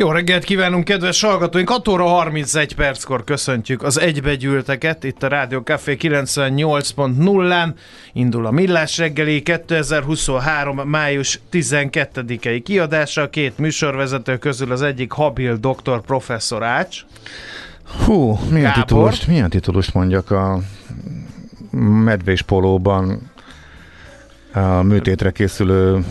Jó reggelt kívánunk, kedves hallgatóink! 6 óra 31 perckor köszöntjük az egybegyűlteket itt a Rádió Café 98.0-án. Indul a Millás reggeli 2023. május 12-i kiadása. A két műsorvezető közül az egyik Habil doktor professzor Ács. Hú, milyen Gábor? titulust, milyen titulust mondjak a medvés polóban a műtétre készülő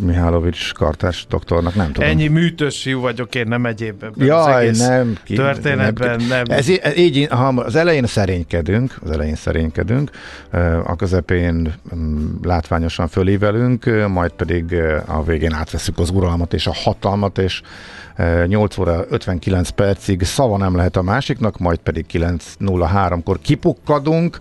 Mihálovics kartás doktornak, nem tudom. Ennyi műtös fiú vagyok én, nem egyéb ebben az Jaj, egész nem. Ki, történetben nem. Ez, í- ez így, ha az elején szerénykedünk, az elején szerénykedünk, a közepén mm, látványosan fölívelünk, eh, majd pedig a végén átveszük az uralmat és a hatalmat, és 8 óra 59 percig szava nem lehet a másiknak, majd pedig 9.03-kor kipukkadunk,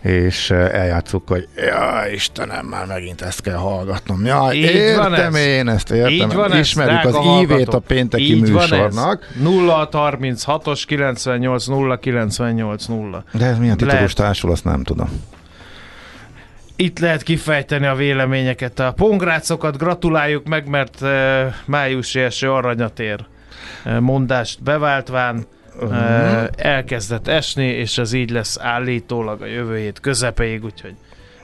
és eljátszuk, hogy ja, Istenem, már megint ezt kell hallgatnom. Ja, Így értem ez. én ezt, értem. Így van ez, Ismerjük drága az ívét a pénteki Így van ez. műsornak. 0636-os 98 0 98 0. De ez milyen titulus társul, azt nem tudom. Itt lehet kifejteni a véleményeket. A pongrácokat gratuláljuk meg, mert uh, májusi eső aranyat ér. Uh, mondást beváltván uh, elkezdett esni, és ez így lesz állítólag a jövő hét közepéig, úgyhogy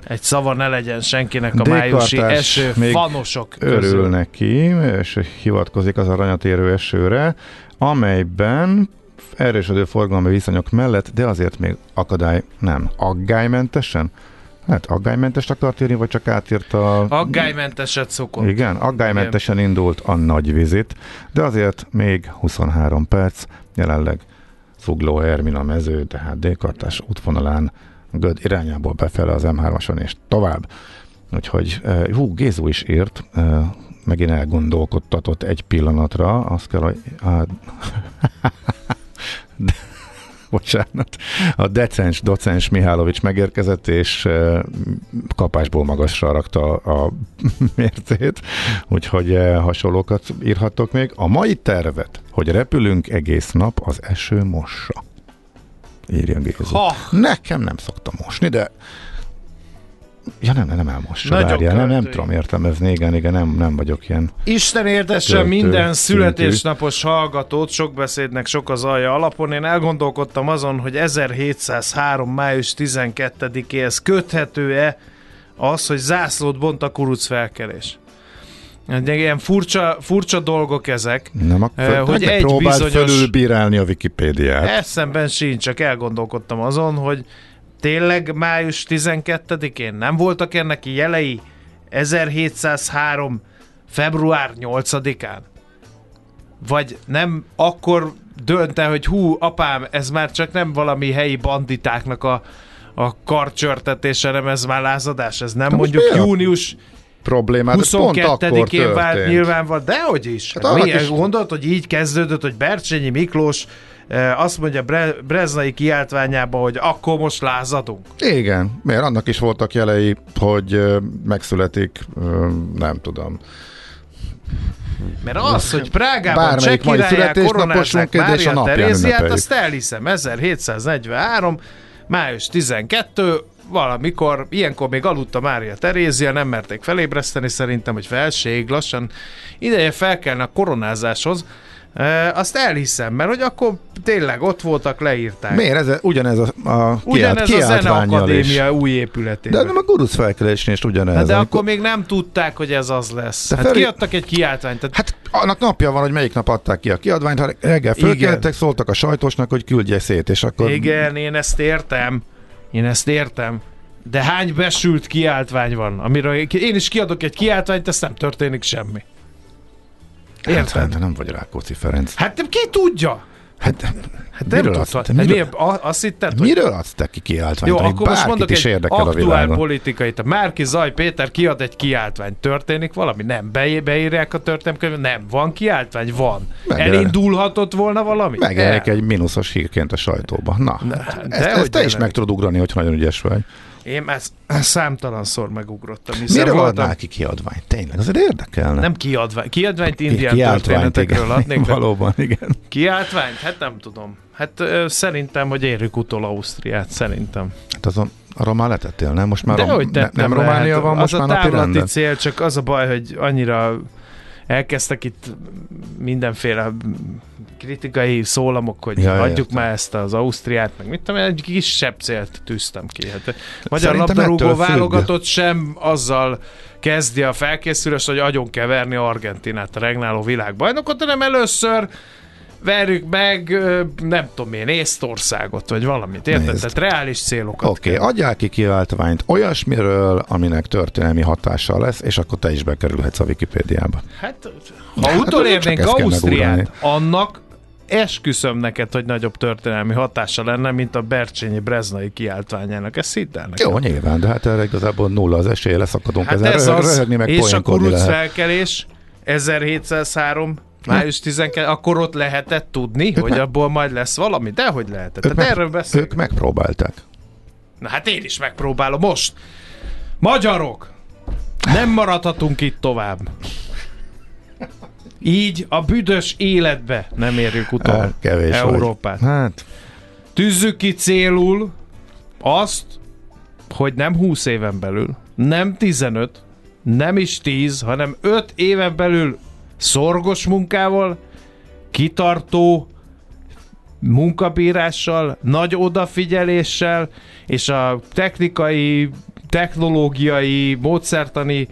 egy szava ne legyen senkinek a májusi eső még fanosok Örül közül. neki, és hivatkozik az aranyat érő esőre, amelyben erősödő forgalmi viszonyok mellett, de azért még akadály nem. Aggálymentesen? Hát aggálymentes akart írni, vagy csak átírta Aggálymenteset szokott. Igen, aggállymentesen indult a nagy vizit, de azért még 23 perc, jelenleg Zugló Ermina mező, tehát Dékartás útvonalán Göd irányából befele az M3-ason és tovább. Úgyhogy, eh, hú, Gézu is írt, eh, megint elgondolkodtatott egy pillanatra, azt kell, hogy á, de, bocsánat, a decens, docens Mihálovics megérkezett, és kapásból magasra rakta a mércét, úgyhogy hasonlókat írhattok még. A mai tervet, hogy repülünk egész nap, az eső mossa. Írja Gézu. Ha, Nekem nem szoktam mosni, de Ja nem, nem, elmossa, várjál, nem, nem tudom értelmezni, igen, igen, nem, nem vagyok ilyen. Isten értesse minden szintű. születésnapos hallgatót, sok beszédnek sok az alja alapon. Én elgondolkodtam azon, hogy 1703. május 12-éhez köthető-e az, hogy zászlót bont a kuruc felkelés. Ilyen furcsa, furcsa dolgok ezek. Nem, ak- föl, hogy hogy egy próbáld bizonyos- fölülbírálni a Wikipédiát. Eszemben sincs, csak elgondolkodtam azon, hogy tényleg május 12-én nem voltak ennek jelei 1703. február 8-án? Vagy nem akkor dönt el, hogy hú, apám, ez már csak nem valami helyi banditáknak a, a karcsörtetése, nem ez már lázadás, ez nem most mondjuk június problémát. Ez pont akkor 22-én vált történt. nyilvánvaló, dehogy is. Hát Mi, is- Gondolt, hogy így kezdődött, hogy Bercsényi Miklós azt mondja Bre- Breznai kiáltványába, hogy akkor most lázadunk. Igen, miért annak is voltak jelei, hogy ö, megszületik, ö, nem tudom. Mert az, hogy Prágában csekirálják, születésnaposunk, koronázzák Mária Teréziát, azt elhiszem. 1743, május 12, valamikor, ilyenkor még aludta Mária Terézia, nem merték felébreszteni szerintem, hogy felség, lassan ideje felkelne a koronázáshoz. E, azt elhiszem, mert hogy akkor tényleg ott voltak, leírták. Miért? Ez, ugyanez a, a Ugyanez a kiáltványjal is. Zeneakadémia új épületében. De nem a gurusz felkelésnél is ugyanez. Hát de amikor- akkor még nem tudták, hogy ez az lesz. De hát Feri- kiadtak egy kiáltványt. Tehát Hát annak napja van, hogy melyik nap adták ki a kiadványt, ha reggel fölkeltek, szóltak a sajtósnak, hogy küldje szét, és akkor... Igen, én ezt értem. Én ezt értem. De hány besült kiáltvány van, amiről én is kiadok egy kiáltványt, ezt nem történik semmi. Hát, Érted? hát, nem vagy Rákóczi Ferenc. Hát nem ki tudja? Hát, Hát nem miről, tudta. adsz, Hát miről, miért? Azt hitted, hogy... miről adsz te ki kiáltványt, Jó, akkor most mondok is egy aktuál politikai. Márki Zaj Péter kiad egy kiáltványt. Történik valami? Nem. Be, beírják a történelmkönyvet? Nem. Van kiáltvány? Van. Megjelenik. Elindulhatott volna valami? Megjelenik El. egy mínuszos hírként a sajtóba. Na, ezt, de ezt, hogy te is meg tudod ugrani, hogy nagyon ügyes vagy. Én ezt számtalanszor megugrottam. Hiszen Miről voltam, adnál ki kiadványt? Tényleg, azért érdekelne. Nem kiadvány. Kiadványt indián Kiáltványt, történetekről igen. adnék. Valóban, igen. Kiáltványt? Hát nem tudom. Hát ö, szerintem, hogy érjük utol Ausztriát, szerintem. Hát azon, arra már letettél, nem? Most már De rom- hogy ne, nem Románia lehet. van most az már a napi renden? cél, csak az a baj, hogy annyira elkezdtek itt mindenféle kritikai szólamok, hogy Ja, hagyjuk értem. már ezt az Ausztriát, meg mit tudom, egy kisebb célt tűztem ki. Hát, magyar Szerintem labdarúgó válogatott sem azzal kezdi a felkészülést, hogy agyon keverni Argentinát, a regnáló világbajnokot, hanem először verjük meg, nem tudom én, Észtországot, vagy valamit, érted? Nézd. Tehát reális célokat Oké, okay, adjál ki kiáltványt olyasmiről, aminek történelmi hatással lesz, és akkor te is bekerülhetsz a Wikipédiába. Hát, ha utolérnénk ezt kell Ausztriát, annak esküszöm neked, hogy nagyobb történelmi hatása lenne, mint a Bercsényi Breznai kiáltványának. Ezt hidd. Jó, nyilván, de hát erre igazából nulla az esélye, leszakadunk hát ezen, ez röhög, az, röhögni meg és a poénkodni kuruc lehet. felkelés 1703 május 12, akkor ott lehetett tudni, hogy meg- abból majd lesz valami, de hogy lehetett. Ők, Tehát meg, erről ők megpróbálták. Na hát én is megpróbálom most. Magyarok! Nem maradhatunk itt tovább. Így a büdös életbe nem érjük utol Hát, kevés Európát. Vagy. Hát, Tűzzük ki célul azt, hogy nem 20 éven belül, nem 15, nem is 10, hanem 5 éven belül szorgos munkával, kitartó munkabírással, nagy odafigyeléssel, és a technikai, technológiai, módszertani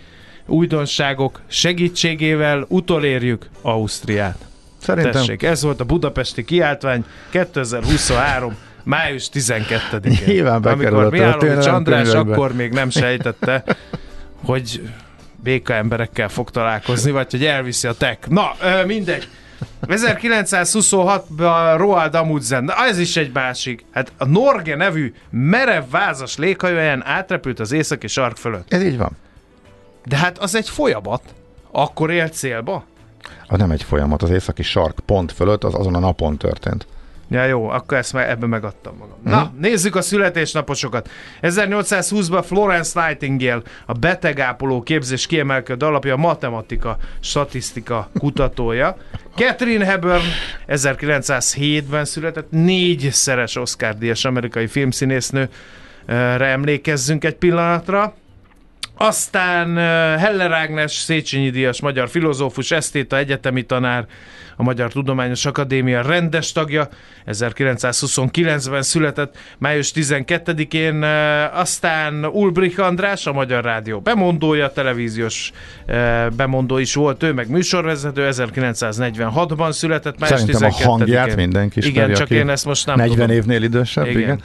újdonságok segítségével utolérjük Ausztriát. szerintem Tessék, ez volt a budapesti kiáltvány 2023 május 12-én. Nyilván Amikor Mihálovics András akkor még nem sejtette, hogy béka emberekkel fog találkozni, vagy hogy elviszi a tech. Na, mindegy. 1926-ban Roald Amundsen, ez is egy másik. Hát a Norge nevű merev vázas léghajóján átrepült az északi sark fölött. ez így van. De hát az egy folyamat. Akkor élt célba? Az nem egy folyamat, az északi sark pont fölött, az azon a napon történt. Ja jó, akkor ezt meg, ebben megadtam magam. Na, nézzük a születésnaposokat. 1820-ban Florence Nightingale, a betegápoló képzés kiemelkedő alapja, a matematika, statisztika kutatója. Catherine Hepburn 1907-ben született, négyszeres Oscar-díjas amerikai filmszínésznőre emlékezzünk egy pillanatra. Aztán uh, Heller Ágnes, Széchenyi Díjas, magyar filozófus, esztéta, egyetemi tanár, a Magyar Tudományos Akadémia rendes tagja, 1929-ben született, május 12-én, uh, aztán Ulbrich András, a Magyar Rádió bemondója, televíziós bemondó is volt ő, meg műsorvezető, 1946-ban született, május Szerintem a 12-én. hangját mindenki ismeri, Igen, csak én ezt most nem 40 tudom. évnél idősebb, igen. igen.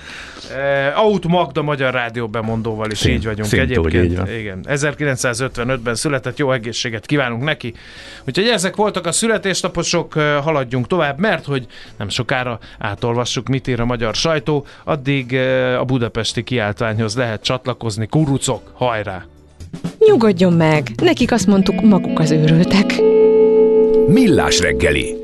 Aut Magda Magyar Rádió bemondóval is Szint- így vagyunk szintúgy egyébként. így van. Igen. 1955-ben született, jó egészséget kívánunk neki. Úgyhogy ezek voltak a születésnaposok, uh, haladjunk tovább, mert hogy nem sokára átolvassuk, mit ír a magyar sajtó, addig a budapesti kiáltványhoz lehet csatlakozni. Kurucok, hajrá! Nyugodjon meg, nekik azt mondtuk, maguk az őrültek. Millás reggeli.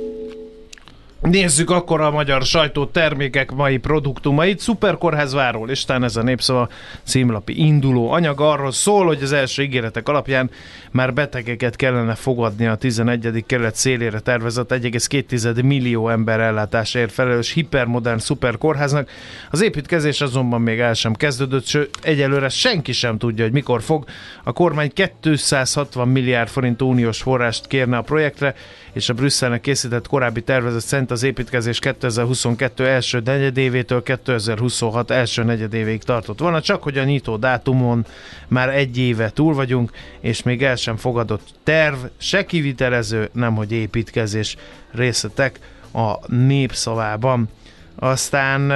Nézzük akkor a magyar sajtó termékek mai produktumait. Szuperkórházváról, és talán ez a népszava címlapi induló anyag arról szól, hogy az első ígéretek alapján már betegeket kellene fogadni a 11. kerület szélére tervezett 1,2 millió ember ellátásáért felelős hipermodern szuperkórháznak. Az építkezés azonban még el sem kezdődött, sőt, egyelőre senki sem tudja, hogy mikor fog. A kormány 260 milliárd forint uniós forrást kérne a projektre, és a Brüsszelnek készített korábbi tervezet szerint az építkezés 2022 első negyedévétől 2026 első negyedévéig tartott volna, csak hogy a nyitó dátumon már egy éve túl vagyunk, és még el sem fogadott terv, se kivitelező, nem hogy építkezés részletek a népszavában. Aztán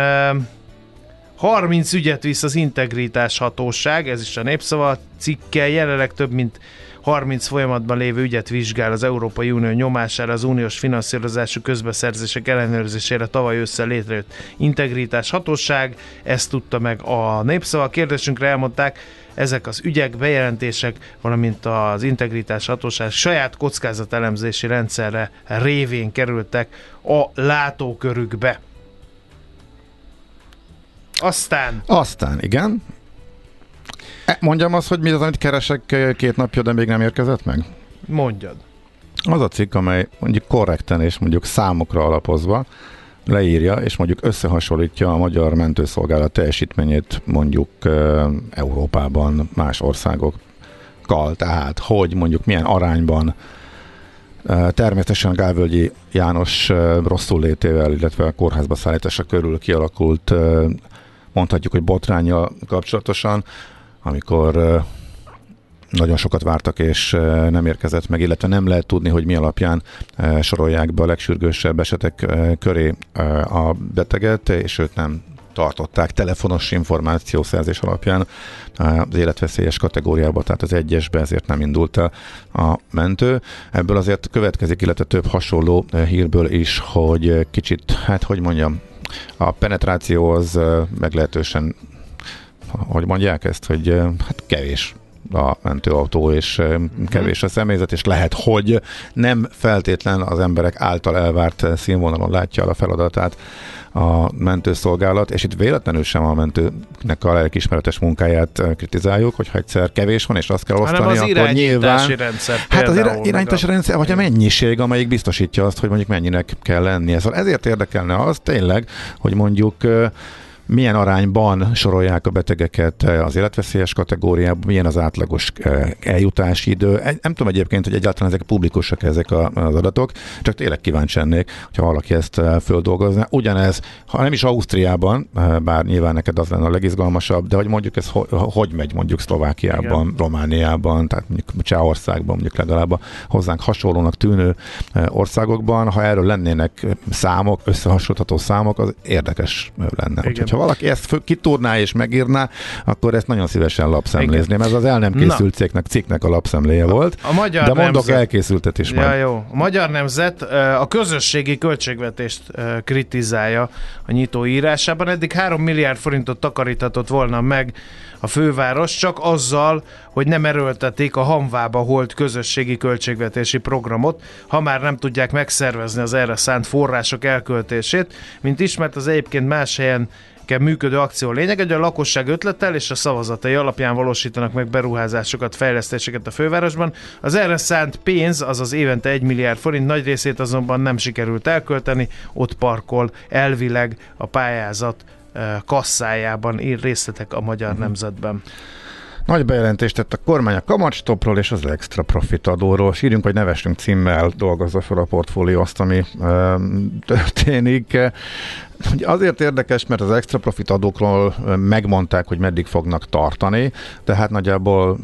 30 ügyet visz az integritás hatóság, ez is a népszava cikke, jelenleg több mint 30 folyamatban lévő ügyet vizsgál az Európai Unió nyomására az uniós finanszírozású közbeszerzések ellenőrzésére tavaly össze létrejött integritás hatóság. Ezt tudta meg a népszava. Kérdésünkre elmondták, ezek az ügyek, bejelentések, valamint az integritás hatóság saját kockázatelemzési rendszerre révén kerültek a látókörükbe. Aztán... Aztán, igen. E, mondjam azt, hogy mi az, amit keresek két napja, de még nem érkezett meg? Mondjad. Az a cikk, amely mondjuk korrekten és mondjuk számokra alapozva leírja, és mondjuk összehasonlítja a magyar mentőszolgálat teljesítményét mondjuk Európában, más országokkal, tehát hogy mondjuk milyen arányban Természetesen Gálvölgyi János rosszul létével, illetve a kórházba szállítása körül kialakult, mondhatjuk, hogy botránya kapcsolatosan, amikor nagyon sokat vártak, és nem érkezett meg, illetve nem lehet tudni, hogy mi alapján sorolják be a legsürgősebb esetek köré a beteget, és őt nem tartották telefonos információszerzés alapján az életveszélyes kategóriába, tehát az egyesbe, ezért nem indult el a mentő. Ebből azért következik, illetve több hasonló hírből is, hogy kicsit, hát hogy mondjam, a penetráció az meglehetősen hogy mondják ezt, hogy hát kevés a mentőautó, és kevés a személyzet, és lehet, hogy nem feltétlen az emberek által elvárt színvonalon látja el a feladatát a mentőszolgálat, és itt véletlenül sem a mentőnek a lelkismeretes munkáját kritizáljuk, hogyha egyszer kevés van, és azt kell osztani, az akkor nyilván... rendszer Hát az irányítási rendszer, vagy a mennyiség, amelyik biztosítja azt, hogy mondjuk mennyinek kell lennie. Szóval ezért érdekelne az tényleg, hogy mondjuk milyen arányban sorolják a betegeket az életveszélyes kategóriába, milyen az átlagos eh, eljutási idő. Nem tudom egyébként, hogy egyáltalán ezek publikusak ezek az adatok, csak tényleg kíváncsi lennék, hogyha valaki ezt eh, földolgozna. Ugyanez, ha nem is Ausztriában, eh, bár nyilván neked az lenne a legizgalmasabb, de hogy mondjuk ez hogy megy mondjuk Szlovákiában, Igen. Romániában, tehát mondjuk Csehországban, mondjuk legalább a hozzánk hasonlónak tűnő országokban, ha erről lennének számok, összehasonlítható számok, az érdekes lenne. Igen ha valaki ezt kitúrná és megírná, akkor ezt nagyon szívesen lapszemlézném. Ez az el nem készült cégnek, cikknek a lapszemléje volt. A magyar de mondok nemzet... elkészültet is ja, majd. jó. A magyar nemzet a közösségi költségvetést kritizálja a nyitó írásában. Eddig 3 milliárd forintot takaríthatott volna meg a főváros, csak azzal, hogy nem erőltetik a Hamvába holt közösségi költségvetési programot, ha már nem tudják megszervezni az erre szánt források elköltését. Mint ismert, az egyébként más helyen működő akció lényeg, hogy a lakosság ötlettel és a szavazatai alapján valósítanak meg beruházásokat, fejlesztéseket a fővárosban. Az erre szánt pénz, azaz évente 1 milliárd forint, nagy részét azonban nem sikerült elkölteni, ott parkol elvileg a pályázat kasszájában ír részletek a Magyar uh-huh. Nemzetben. Nagy bejelentést tett a kormány a kamatstopról és az extra profit adóról. Sírjunk, hogy nevesünk címmel dolgozza fel a portfólió azt, ami e, történik. Azért érdekes, mert az extra profit adókról megmondták, hogy meddig fognak tartani, tehát nagyjából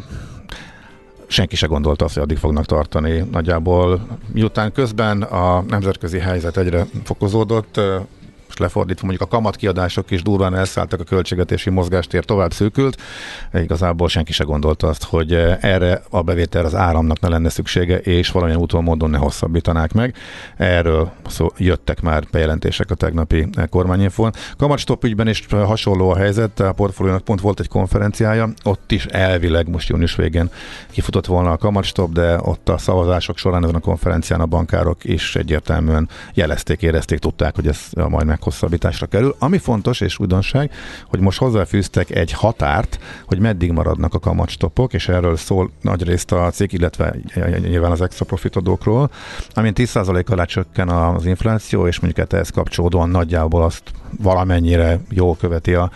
senki se gondolta azt, hogy addig fognak tartani. Nagyjából miután közben a nemzetközi helyzet egyre fokozódott, lefordítva, mondjuk a kamatkiadások is durván elszálltak, a költségvetési mozgástér tovább szűkült. Igazából senki se gondolta azt, hogy erre a bevétel az áramnak ne lenne szüksége, és valamilyen úton módon ne hosszabbítanák meg. Erről szó, jöttek már bejelentések a tegnapi kormányinfón. Kamatstop ügyben is hasonló a helyzet, a portfóliónak pont volt egy konferenciája, ott is elvileg most június végén kifutott volna a kamatstop, de ott a szavazások során ezen a konferencián a bankárok is egyértelműen jelezték, érezték, tudták, hogy ez majd meghosszabbításra kerül. Ami fontos és újdonság, hogy most hozzáfűztek egy határt, hogy meddig maradnak a kamatstopok, és erről szól nagyrészt a cég, illetve nyilván az extra profitadókról, amint 10% alá csökken az infláció, és mondjuk ehhez kapcsolódóan nagyjából azt valamennyire jól követi a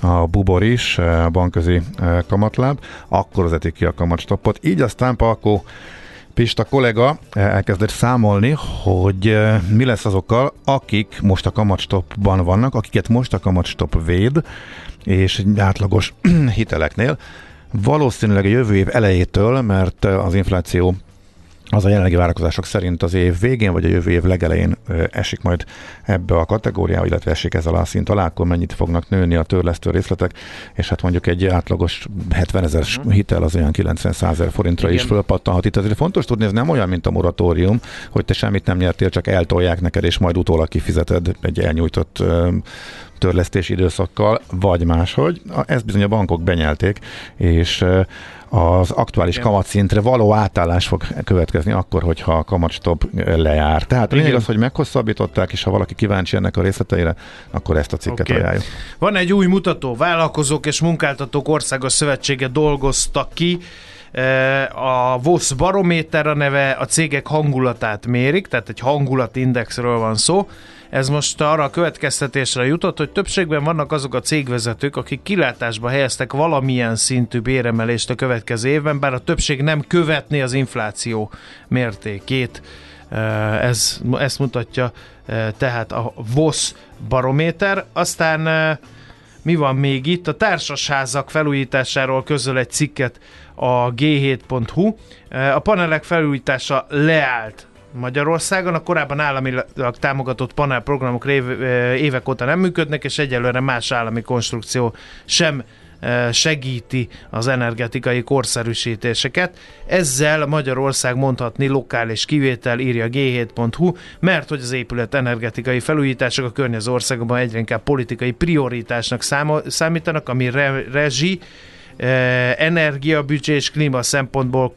a bubor is, a bankközi kamatláb, akkor vezetik ki a kamatstoppot. Így aztán Palkó Pista kollega elkezdett számolni, hogy mi lesz azokkal, akik most a kamatstopban vannak, akiket most a kamatstop véd, és átlagos hiteleknél. Valószínűleg a jövő év elejétől, mert az infláció az a jelenlegi várakozások szerint az év végén vagy a jövő év legelején esik majd ebbe a kategóriába, illetve esik ez alá a szint alá, akkor mennyit fognak nőni a törlesztő részletek, és hát mondjuk egy átlagos 70 ezer uh-huh. hitel az olyan 90 ezer forintra Igen. is fölpattanhat. Itt azért fontos tudni, ez nem olyan, mint a moratórium, hogy te semmit nem nyertél, csak eltolják neked, és majd utólag kifizeted egy elnyújtott törlesztési időszakkal, vagy máshogy. Ezt bizony a bankok benyelték, és az aktuális Igen. kamatszintre való átállás fog következni akkor, hogyha a kamatstop lejár. Tehát a lényeg az, hogy meghosszabbították, és ha valaki kíváncsi ennek a részleteire, akkor ezt a cikket okay. ajánljuk. Van egy új mutató, vállalkozók és munkáltatók országos szövetsége dolgoztak ki, a VOSZ barométer a neve, a cégek hangulatát mérik, tehát egy hangulatindexről van szó. Ez most arra a következtetésre jutott, hogy többségben vannak azok a cégvezetők, akik kilátásba helyeztek valamilyen szintű béremelést a következő évben, bár a többség nem követni az infláció mértékét. Ez, ezt mutatja tehát a VOSZ barométer. Aztán mi van még itt? A társasházak felújításáról közöl egy cikket a g7.hu. A panelek felújítása leállt Magyarországon. A korábban államilag támogatott panelprogramok évek óta nem működnek, és egyelőre más állami konstrukció sem segíti az energetikai korszerűsítéseket. Ezzel Magyarország mondhatni lokális kivétel, írja g7.hu, mert hogy az épület energetikai felújítások a környező országokban egyre inkább politikai prioritásnak számítanak, ami re- rezsi, energiabüdzsé és klíma szempontból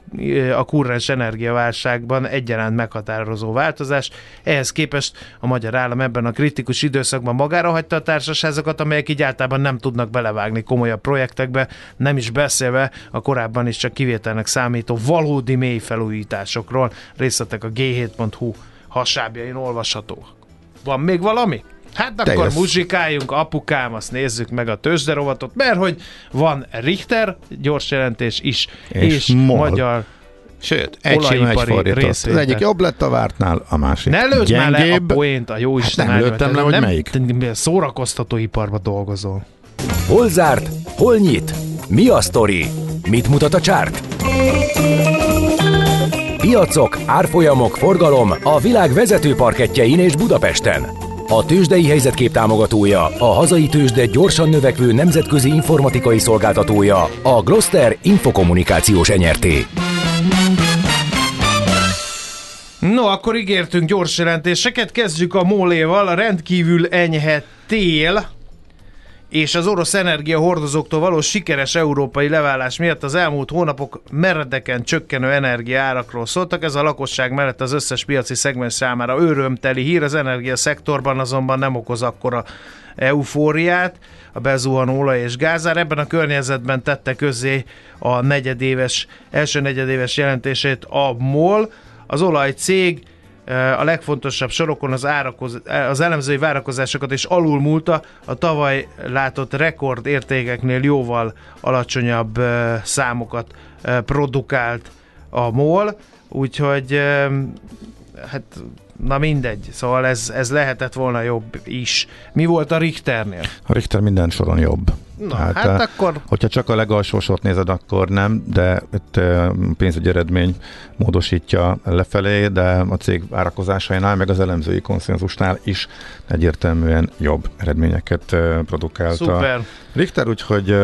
a kurrens energiaválságban egyaránt meghatározó változás. Ehhez képest a magyar állam ebben a kritikus időszakban magára hagyta a társaságokat, amelyek így általában nem tudnak belevágni komolyabb projektekbe, nem is beszélve a korábban is csak kivételnek számító valódi mély felújításokról. Részletek a g7.hu hasábjain olvashatók. Van még valami? Hát akkor Teljes. muzsikáljunk, apukám, azt nézzük meg a tőzsderovatot, mert hogy van Richter gyors jelentés is, és, és magyar Sőt, egy sima egy fordított. Az egyik jobb lett a vártnál, a másik Ne lőd gyengébb. már le a poént, a jó Isten. Hát nem lőttem le, hogy nem, melyik. Szórakoztatóiparban dolgozol. Hol zárt? Hol nyit? Mi a sztori? Mit mutat a csárt? Piacok, árfolyamok, forgalom a világ vezető parketjein és Budapesten. A tőzsdei helyzetkép támogatója, a hazai tőzsde gyorsan növekvő nemzetközi informatikai szolgáltatója, a Gloster Infokommunikációs enyerté. No, akkor ígértünk gyors jelentéseket, kezdjük a móléval, a rendkívül enyhe tél, és az orosz energiahordozóktól való sikeres európai leválás miatt az elmúlt hónapok meredeken csökkenő energiaárakról szóltak. Ez a lakosság mellett az összes piaci szegmens számára örömteli hír, az energiaszektorban azonban nem okoz akkora eufóriát a bezuhanó olaj és gázár. Ebben a környezetben tette közé a negyedéves, első negyedéves jelentését a MOL. Az olajcég a legfontosabb sorokon az, árakoz, az elemzői várakozásokat is alulmúlta, a tavaly látott rekord értékeknél jóval alacsonyabb számokat produkált a MOL, úgyhogy hát Na mindegy, szóval ez, ez lehetett volna jobb is. Mi volt a Richternél? A Richter minden soron jobb. Na, hát, hát akkor... Hogyha csak a legalsó sort nézed, akkor nem, de itt pénzügyi eredmény módosítja lefelé, de a cég várakozásainál, meg az elemzői konszenzusnál is egyértelműen jobb eredményeket produkálta. Szuper. Richter, úgyhogy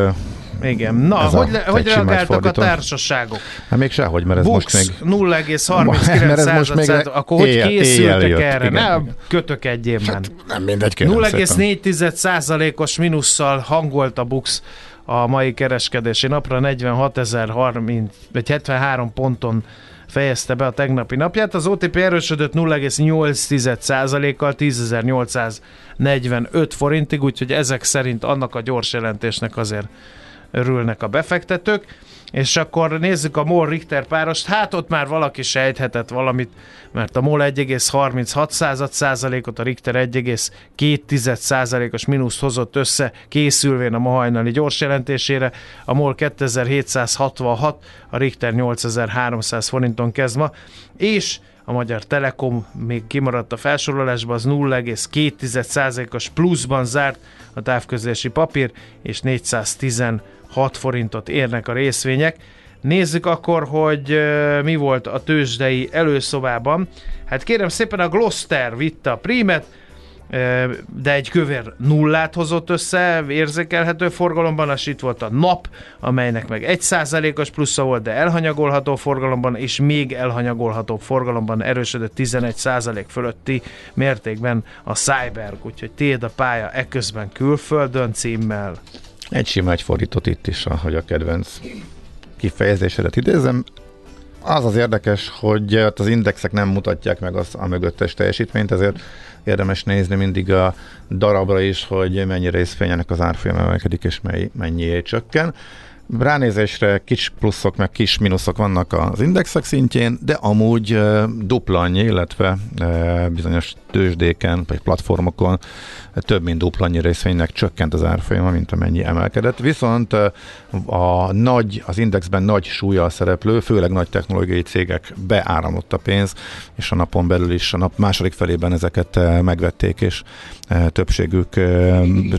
igen. Na, hogy, le, hogy reagáltak a társaságok? Hát még sehogy, mert ez Bux most még... 0,39 még akkor hogy éjjel, készültek éjjel erre? Igen. Ne kötök egyéb hát, nem mindegy, 0,4 os minusszal hangolt a Bux a mai kereskedési napra 46.030 vagy 73 ponton fejezte be a tegnapi napját. Az OTP erősödött 0,8%-kal 10.845 forintig, úgyhogy ezek szerint annak a gyors jelentésnek azért örülnek a befektetők. És akkor nézzük a MOL Richter párost, hát ott már valaki sejthetett valamit, mert a MOL 1,36 százalékot, a Richter 1,2 százalékos mínuszt hozott össze, készülvén a ma hajnali gyors jelentésére. A MOL 2766, a Richter 8300 forinton kezd ma, és a Magyar Telekom még kimaradt a felsorolásban, az 0,2%-os pluszban zárt a távközlési papír, és 416 forintot érnek a részvények. Nézzük akkor, hogy mi volt a tőzsdei előszobában. Hát kérem szépen a Gloster vitte a prímet, de egy kövér nullát hozott össze érzékelhető forgalomban, és itt volt a nap, amelynek meg egy százalékos plusza volt, de elhanyagolható forgalomban, és még elhanyagolható forgalomban erősödött 11 százalék fölötti mértékben a Cyberg, úgyhogy tiéd a pálya eközben külföldön címmel. Egy sima egy fordított itt is, hogy a kedvenc kifejezésedet idézem. Az az érdekes, hogy az indexek nem mutatják meg az a mögöttes teljesítményt, ezért érdemes nézni mindig a darabra is, hogy mennyi részfényenek az árfolyam emelkedik, és mely, mennyi csökken. Ránézésre kis pluszok, meg kis mínuszok vannak az indexek szintjén, de amúgy dupla annyi, illetve bizonyos tőzsdéken, vagy platformokon több mint dupla annyi részvénynek csökkent az árfolyama, mint amennyi emelkedett. Viszont a nagy, az indexben nagy súlya szereplő, főleg nagy technológiai cégek beáramlott a pénz, és a napon belül is a nap második felében ezeket megvették, és többségük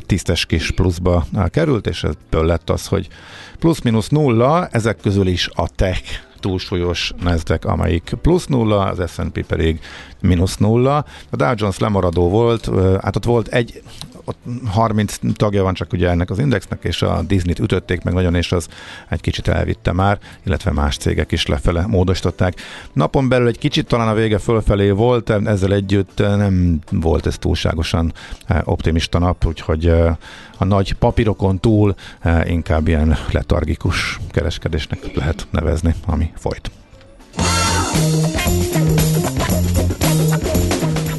tisztes kis pluszba került, és ebből lett az, hogy plusz-minusz nulla, ezek közül is a tech túlsúlyos Nasdaq, amelyik plusz nulla, az S&P pedig mínusz nulla. A Dow Jones lemaradó volt, hát ott volt egy ott 30 tagja van csak ugye ennek az indexnek, és a Disney-t ütötték meg nagyon, és az egy kicsit elvitte már, illetve más cégek is lefele módosították. Napon belül egy kicsit talán a vége fölfelé volt, ezzel együtt nem volt ez túlságosan optimista nap, úgyhogy a nagy papírokon túl inkább ilyen letargikus kereskedésnek lehet nevezni, ami folyt.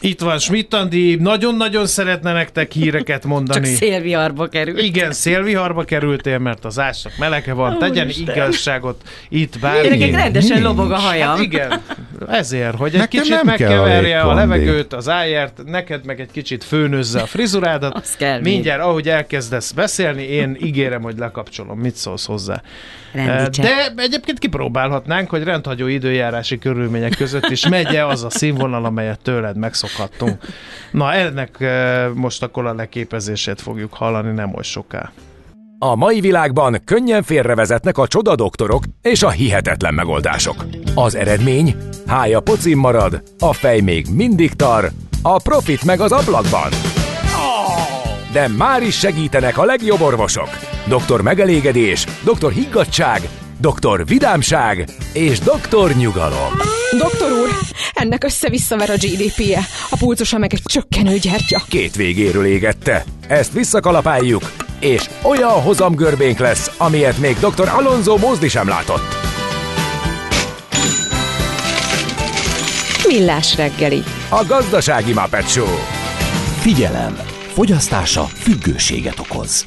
Itt van Schmidt Andi, nagyon-nagyon szeretne nektek híreket mondani. Csak szélviharba került. Igen, szélviharba kerültél, mert az ásnak melege van, Ó, tegyen Isten. igazságot itt bárki. Gyerekek, rendesen lobog a hajam. Hát igen, ezért, hogy egy Nekem kicsit megkeverje a levegőt, az ájért, neked meg egy kicsit főnözze a frizurádat. Az kell Mindjárt, még. ahogy elkezdesz beszélni, én ígérem, hogy lekapcsolom. Mit szólsz hozzá? Rendítse. De egyébként kipróbálhatnánk, hogy rendhagyó időjárási körülmények között is megye az a színvonal, amelyet tőled megszokhattunk. Na, ennek most akkor a leképezését fogjuk hallani nem oly soká. A mai világban könnyen félrevezetnek a csodadoktorok és a hihetetlen megoldások. Az eredmény? Hája pocim marad, a fej még mindig tar, a profit meg az ablakban. De már is segítenek a legjobb orvosok. Doktor megelégedés, doktor higgadság, doktor vidámság és doktor nyugalom. Doktor úr, ennek össze-visszaver a GDP-je, a pulcosa meg egy csökkenő gyertya. Két végéről égette. Ezt visszakalapáljuk, és olyan hozamgörbénk lesz, amilyet még dr. Alonso Mózdi sem látott. Millás reggeli. A gazdasági Muppet Show. Figyelem! Fogyasztása függőséget okoz.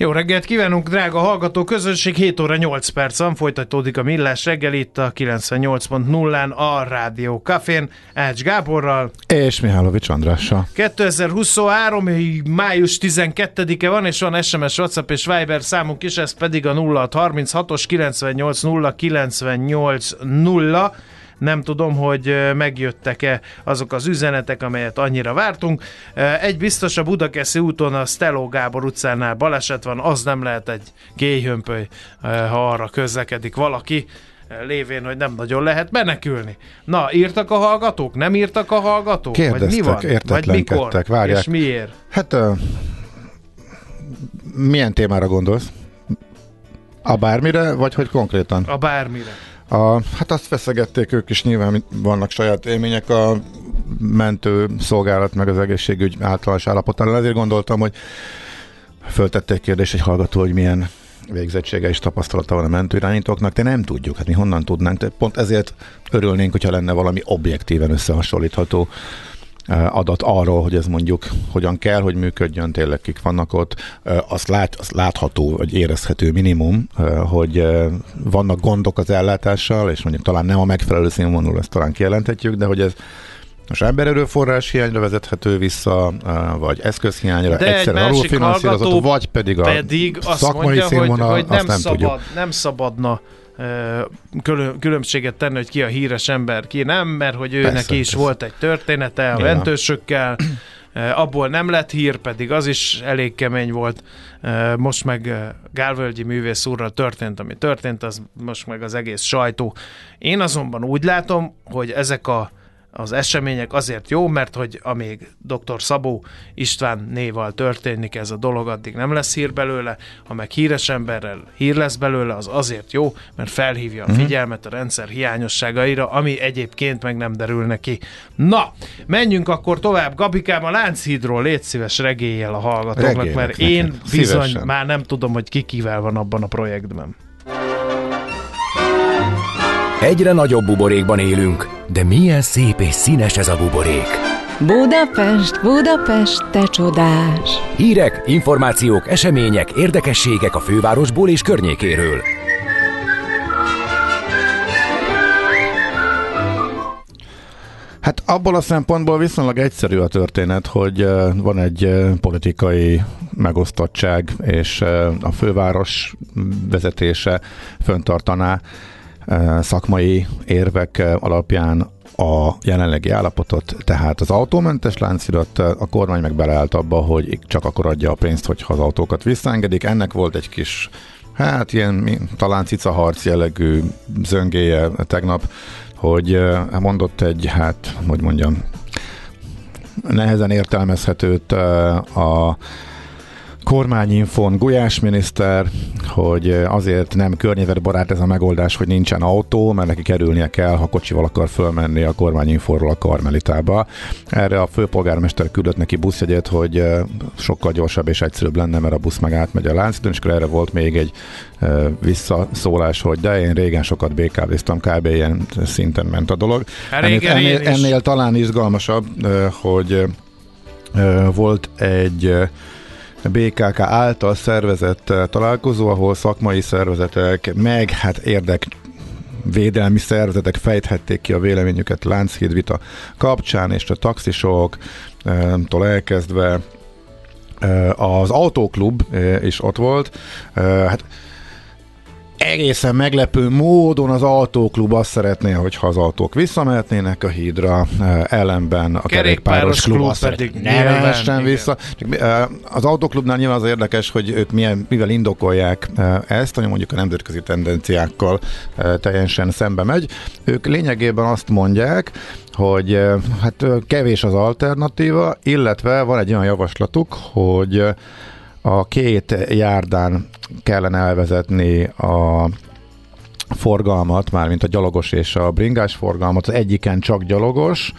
Jó reggelt kívánunk, drága hallgató közönség, 7 óra 8 percen folytatódik a Millás reggel itt a 98.0-án a Rádió Cafén, Ács Gáborral. És Mihálovics Andrással. 2023. május 12-e van, és van SMS, WhatsApp és Viber számunk is, ez pedig a 0636-os 980 980. Nem tudom, hogy megjöttek-e azok az üzenetek, amelyet annyira vártunk. Egy biztos a Budakeszi úton a Steló Gábor utcánál baleset van, az nem lehet egy gélyhömpöly, ha arra közlekedik valaki lévén, hogy nem nagyon lehet menekülni. Na, írtak a hallgatók? Nem írtak a hallgatók? Kérdeztek, Vagy mi van? értetlenkedtek, várják. És miért? Hát uh, milyen témára gondolsz? A bármire, vagy hogy konkrétan? A bármire. A, hát azt feszegették ők is, nyilván vannak saját élmények a mentő szolgálat, meg az egészségügy általános állapotán. Ezért gondoltam, hogy föltették kérdést egy hallgató, hogy milyen végzettsége és tapasztalata van a mentőirányítóknak, de nem tudjuk, hát mi honnan tudnánk, de pont ezért örülnénk, hogyha lenne valami objektíven összehasonlítható adat arról, hogy ez mondjuk hogyan kell, hogy működjön, tényleg kik vannak ott, azt, lát, azt látható, vagy érezhető minimum, hogy vannak gondok az ellátással, és mondjuk talán nem a megfelelő színvonalú, ezt talán kijelenthetjük, de hogy ez most embererőforrás hiányra vezethető vissza, vagy eszközhiányra, De egyszerűen alulfinanszírozott, vagy pedig a pedig azt szakmai mondja, színvonal, hogy, hogy nem, azt nem szabad, tudjuk. nem szabadna különbséget tenni, hogy ki a híres ember, ki nem, mert hogy ő Persze, neki is persze. volt egy története a Igen. mentősökkel, abból nem lett hír, pedig az is elég kemény volt. Most meg Gálvölgyi művész úrral történt, ami történt, az most meg az egész sajtó. Én azonban úgy látom, hogy ezek a az események azért jó, mert hogy amíg dr. Szabó István néval történik ez a dolog, addig nem lesz hír belőle, ha meg híres emberrel hír lesz belőle, az azért jó, mert felhívja a figyelmet a rendszer hiányosságaira, ami egyébként meg nem derül neki. Na, menjünk akkor tovább. Gabikám, a Lánchídról légy szíves regélyel a hallgatóknak, Regélek mert neked. én bizony Szívesen. már nem tudom, hogy ki kivel van abban a projektben. Egyre nagyobb buborékban élünk, de milyen szép és színes ez a buborék. Budapest, Budapest, te csodás! Hírek, információk, események, érdekességek a fővárosból és környékéről. Hát abból a szempontból viszonylag egyszerű a történet, hogy van egy politikai megosztottság, és a főváros vezetése föntartaná szakmai érvek alapján a jelenlegi állapotot, tehát az autómentes láncirat, eh, a kormány meg beleállt abba, hogy csak akkor adja a pénzt, hogyha az autókat visszaengedik. Ennek volt egy kis Hát ilyen talán cicaharc jellegű zöngéje tegnap, hogy mondott egy, hát, hogy mondjam, nehezen értelmezhetőt a kormányinfon Gulyás miniszter, hogy azért nem környezetbarát ez a megoldás, hogy nincsen autó, mert neki kerülnie kell, ha kocsival akar fölmenni a kormányinforról a Karmelitába. Erre a főpolgármester küldött neki buszjegyet, hogy sokkal gyorsabb és egyszerűbb lenne, mert a busz meg átmegy a Láncidon, és akkor erre volt még egy visszaszólás, hogy de én régen sokat BKV-ztam, kb. ilyen szinten ment a dolog. Hát ennél, ennél, ennél talán izgalmasabb, hogy volt egy BKK által szervezett eh, találkozó, ahol szakmai szervezetek, meg hát érdek védelmi szervezetek fejthették ki a véleményüket Lánchíd vita kapcsán, és a taxisoktól elkezdve eh, az autóklub eh, is ott volt. Eh, Hát egészen meglepő módon az autóklub azt szeretné, hogyha az autók visszamehetnének a hídra, eh, ellenben a kerékpáros klub azt pedig szeretné, ne nyilván, mehessen vissza. Eh, Az autóklubnál nyilván az érdekes, hogy ők milyen, mivel indokolják eh, ezt, ami mondjuk a nemzetközi tendenciákkal teljesen szembe megy. Ők lényegében azt mondják, hogy hát kevés az alternatíva, illetve van egy olyan javaslatuk, hogy a két járdán kellene elvezetni a forgalmat, mármint a gyalogos és a bringás forgalmat, az egyiken csak gyalogos,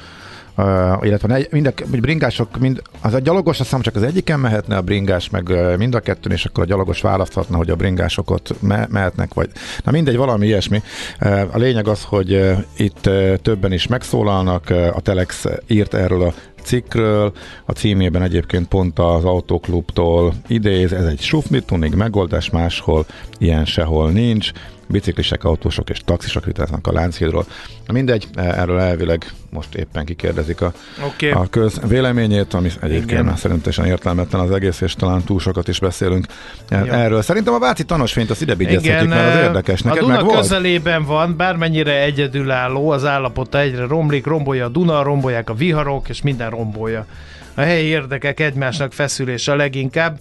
uh, illetve mind a bringások, mind, az a gyalogos azt hiszem csak az egyiken mehetne a bringás, meg mind a kettőn, és akkor a gyalogos választhatna, hogy a bringások me- mehetnek, vagy na mindegy, valami ilyesmi. Uh, a lényeg az, hogy uh, itt uh, többen is megszólalnak, uh, a Telex írt erről a cikkről, a címében egyébként pont az autóklubtól idéz, ez egy sufnitunig megoldás máshol, ilyen sehol nincs, biciklisek, autósok és taxisok vitáznak a Lánchídról. Mindegy, erről elvileg most éppen kikérdezik a, okay. a köz véleményét, ami egyébként szerintesen értelmetlen az egész, és talán túl sokat is beszélünk ja. erről. Szerintem a Váci tanosfényt azt ide vigyezhetjük, mert az érdekes. Neked a Duna meg közelében volt? van, bármennyire egyedülálló, az állapota egyre romlik, rombolja a Duna, rombolják a viharok, és minden rombolja. A helyi érdekek egymásnak feszülése leginkább.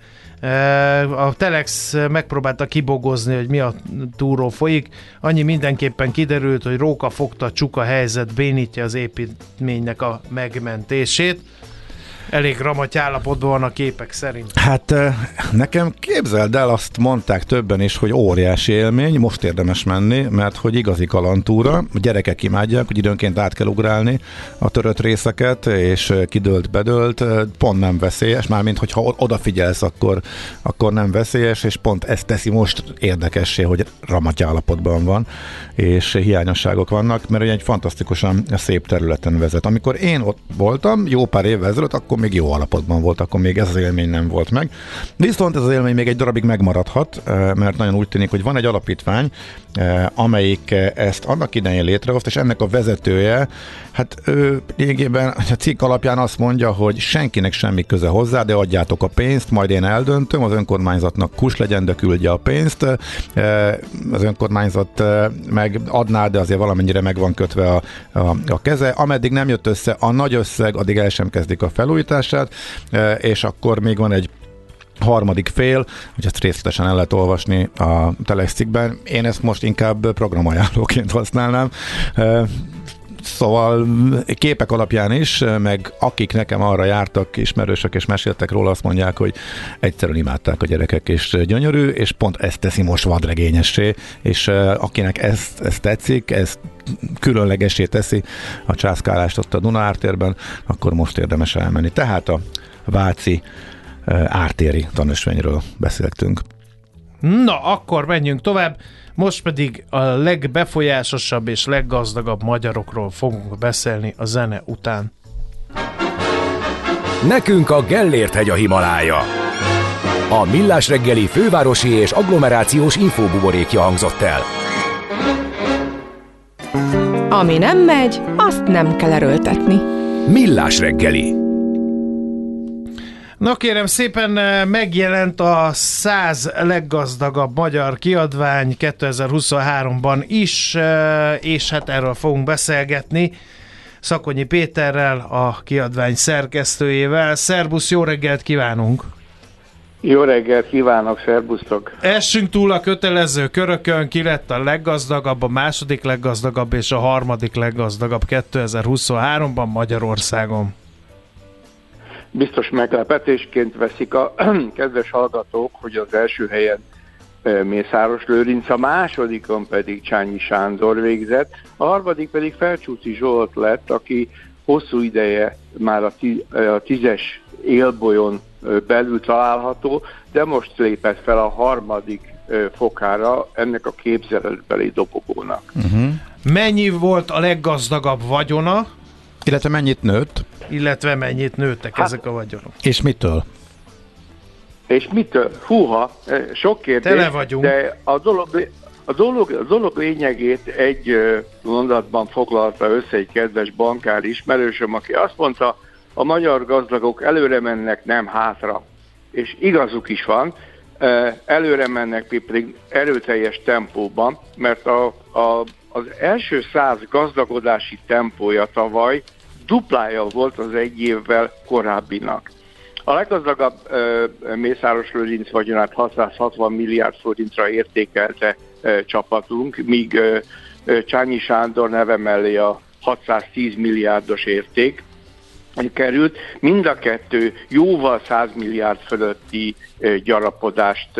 A Telex megpróbálta kibogozni, hogy mi a túró folyik. Annyi mindenképpen kiderült, hogy Róka fogta csuka helyzet bénítja az építménynek a megmentését elég ramaty állapotban van a képek szerint. Hát nekem képzeld el, azt mondták többen is, hogy óriási élmény, most érdemes menni, mert hogy igazi kalantúra, a gyerekek imádják, hogy időnként át kell ugrálni a törött részeket, és kidőlt, bedőlt, pont nem veszélyes, mármint hogyha odafigyelsz, akkor, akkor nem veszélyes, és pont ezt teszi most érdekessé, hogy ramaty állapotban van, és hiányosságok vannak, mert egy fantasztikusan szép területen vezet. Amikor én ott voltam, jó pár évvel ezelőtt, akkor még jó alapotban volt, akkor még ez az élmény nem volt meg. Viszont ez az élmény még egy darabig megmaradhat, eh, mert nagyon úgy tűnik, hogy van egy alapítvány, eh, amelyik eh, ezt annak idején létrehozt, és ennek a vezetője, hát ő lényegében a cikk alapján azt mondja, hogy senkinek semmi köze hozzá, de adjátok a pénzt, majd én eldöntöm, az önkormányzatnak kus legyen, de küldje a pénzt, az önkormányzat meg adná, de azért valamennyire meg van kötve a, a, a keze. Ameddig nem jött össze a nagy összeg, addig el sem kezdik a felújítást, kialakítását, e, és akkor még van egy harmadik fél, hogy ezt részletesen el lehet olvasni a Telex. Én ezt most inkább programajánlóként használnám. Szóval képek alapján is, meg akik nekem arra jártak, ismerősök és meséltek róla, azt mondják, hogy egyszerűen imádták a gyerekek, és gyönyörű, és pont ezt teszi most vadregényessé, és akinek ezt, ezt tetszik, ezt különlegesé teszi a császkálást ott a Duna ártérben, akkor most érdemes elmenni. Tehát a Váci ártéri tanösvényről beszéltünk. Na, akkor menjünk tovább. Most pedig a legbefolyásosabb és leggazdagabb magyarokról fogunk beszélni a zene után. Nekünk a Gellért hegy a Himalája. A Millás reggeli fővárosi és agglomerációs infóbuborékja hangzott el. Ami nem megy, azt nem kell erőltetni. Millás reggeli. Na kérem szépen eh, megjelent a 100 leggazdagabb magyar kiadvány 2023-ban is, eh, és hát erről fogunk beszélgetni. Szakonyi Péterrel, a kiadvány szerkesztőjével. Szerbusz, jó reggelt kívánunk! Jó reggelt kívánok, szerbusztok! Essünk túl a kötelező körökön, ki lett a leggazdagabb, a második leggazdagabb és a harmadik leggazdagabb 2023-ban Magyarországon biztos meglepetésként veszik a kedves hallgatók, hogy az első helyen Mészáros Lőrinc, a másodikon pedig Csányi Sándor végzett, a harmadik pedig Felcsúci Zsolt lett, aki hosszú ideje már a, a tízes élbolyon belül található, de most lépett fel a harmadik fokára ennek a képzeletbeli dobogónak. Uh-huh. Mennyi volt a leggazdagabb vagyona? Illetve mennyit nőtt? illetve mennyit nőttek hát, ezek a vagyonok. És mitől? És mitől? Húha, eh, sok kérdés, Tele vagyunk. de a dolog, a dolog, a dolog lényegét egy mondatban foglalta össze egy kedves bankár ismerősöm, aki azt mondta, a magyar gazdagok előre mennek, nem hátra. És igazuk is van, előre mennek pedig erőteljes tempóban, mert a, a, az első száz gazdagodási tempója tavaly duplája volt az egy évvel korábbinak. A leggazdagabb ö, Mészáros Lőrinc vagyonát 660 milliárd forintra értékelte ö, csapatunk, míg ö, Csányi Sándor neve mellé a 610 milliárdos érték került. Mind a kettő jóval 100 milliárd fölötti gyarapodást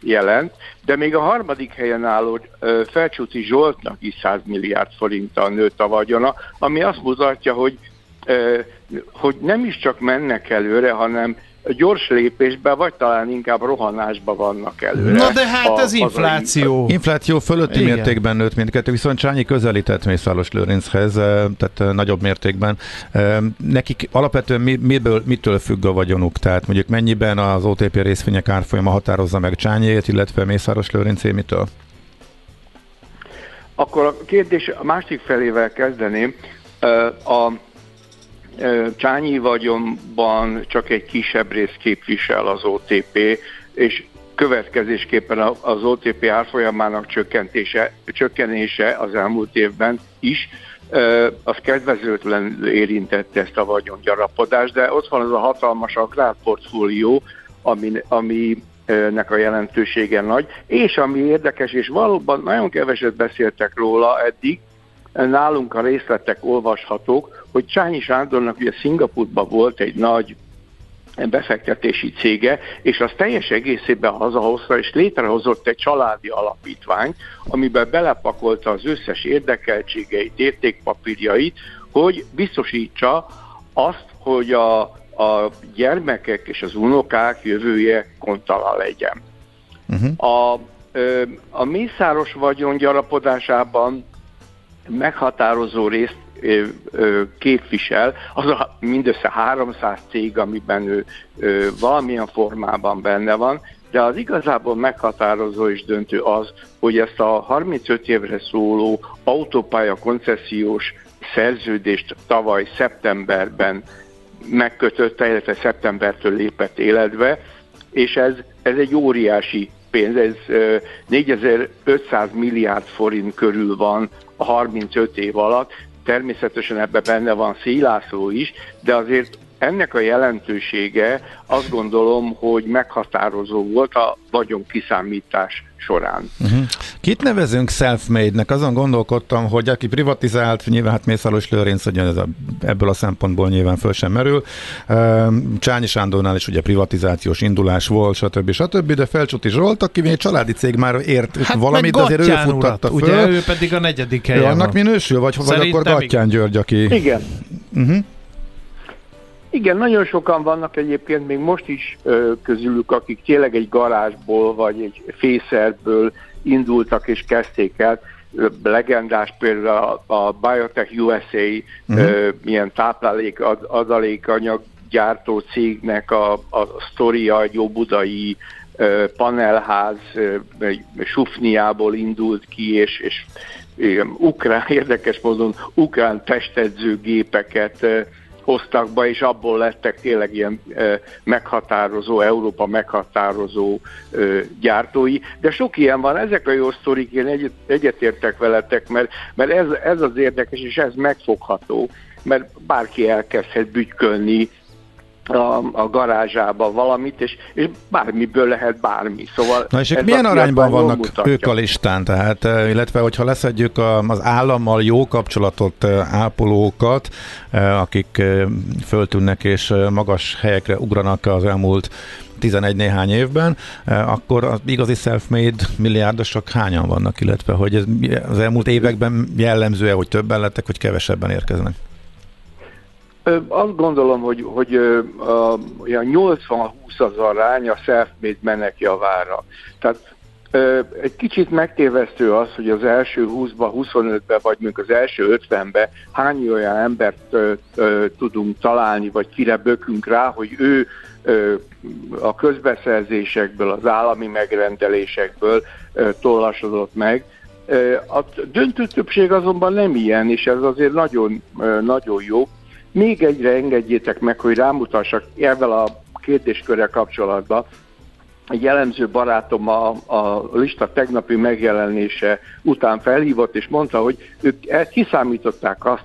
jelent, de még a harmadik helyen álló Felcsúti Zsoltnak is 100 milliárd forinttal nőtt a vagyona, ami azt mutatja, hogy hogy nem is csak mennek előre, hanem gyors lépésbe, vagy talán inkább rohanásba vannak előre. Na de hát ez infláció. Infláció fölötti Igen. mértékben nőtt mindkettő, viszont Csányi közelített Mészáros Lőrinchez, tehát nagyobb mértékben. Nekik alapvetően miből, mitől függ a vagyonuk? Tehát mondjuk mennyiben az OTP részvények árfolyama határozza meg Csányét, illetve Mészáros Lőrincé mitől? Akkor a kérdés a másik felével kezdeném. A Csányi vagyonban csak egy kisebb rész képvisel az OTP, és következésképpen az OTP árfolyamának csökkentése, csökkenése az elmúlt évben is, az kedvezőtlen érintette ezt a vagyongyarapodást, de ott van az a hatalmas agrárportfólió, ami nek a jelentősége nagy, és ami érdekes, és valóban nagyon keveset beszéltek róla eddig, nálunk a részletek olvashatók, hogy Csányi Sándornak ugye Szingapurban volt egy nagy befektetési cége, és az teljes egészében hazahozta, és létrehozott egy családi alapítványt, amiben belepakolta az összes érdekeltségeit, értékpapírjait, hogy biztosítsa azt, hogy a, a gyermekek és az unokák jövője kontala legyen. Uh-huh. A, a mészáros vagyon gyarapodásában meghatározó részt képvisel, az a mindössze 300 cég, amiben ő, valamilyen formában benne van, de az igazából meghatározó és döntő az, hogy ezt a 35 évre szóló autópálya koncesziós szerződést tavaly szeptemberben megkötötte, illetve szeptembertől lépett életbe, és ez, ez egy óriási pénz, ez 4500 milliárd forint körül van a 35 év alatt, természetesen ebben benne van Szélászló is, de azért ennek a jelentősége azt gondolom, hogy meghatározó volt a vagyon kiszámítás során. Uh-huh. Kit nevezünk self-made-nek? Azon gondolkodtam, hogy aki privatizált, nyilván hát Mészáros Lőrinc, hogy ez a, ebből a szempontból nyilván föl sem merül. Csányi Sándornál is ugye privatizációs indulás volt, stb. stb. De Felcsúti Zsolt, aki egy családi cég már ért hát valamit, de azért ő futtatta föl. Ugye ő pedig a negyedik helyen Annak van. minősül, vagy, vagy akkor Gattyán György, aki... Igen. Uh-huh. Igen, nagyon sokan vannak egyébként még most is közülük, akik tényleg egy garázsból vagy egy fészerből indultak és kezdték el. Legendás például a, Biotech USA uh-huh. ö, milyen táplálék ad, adalékanyag gyártó cégnek a, a sztoria, egy jóbudai ö, panelház Sufniából indult ki, és, és ukrán, érdekes módon ukrán testedzőgépeket hoztak be, és abból lettek tényleg ilyen meghatározó, Európa meghatározó gyártói. De sok ilyen van, ezek a jó sztorik, én egyet, egyetértek veletek, mert, mert ez, ez az érdekes, és ez megfogható, mert bárki elkezdhet bütykölni a, a garázsába valamit, és, és bármiből lehet bármi. Szóval Na és ők milyen arányban vannak mutatja. ők a listán? Tehát, eh, illetve hogyha leszedjük az állammal jó kapcsolatot ápolókat, akik föltűnnek és magas helyekre ugranak az elmúlt 11 néhány évben, akkor az igazi self-made milliárdosok hányan vannak, illetve hogy ez az elmúlt években jellemző-e, hogy többen lettek, vagy kevesebben érkeznek? Azt gondolom, hogy, hogy a, olyan 80-20 az arány a self-made menek javára. Tehát egy kicsit megtévesztő az, hogy az első 20-ba, 25-be, vagy mondjuk az első 50-be hány olyan embert ö, ö, tudunk találni, vagy kire bökünk rá, hogy ő ö, a közbeszerzésekből, az állami megrendelésekből ö, tollasodott meg. A döntő többség azonban nem ilyen, és ez azért nagyon, nagyon jó. Még egyre engedjétek meg, hogy rámutassak ezzel a kérdéskörrel kapcsolatban. Egy jellemző barátom a, a lista tegnapi megjelenése után felhívott, és mondta, hogy ők kiszámították azt,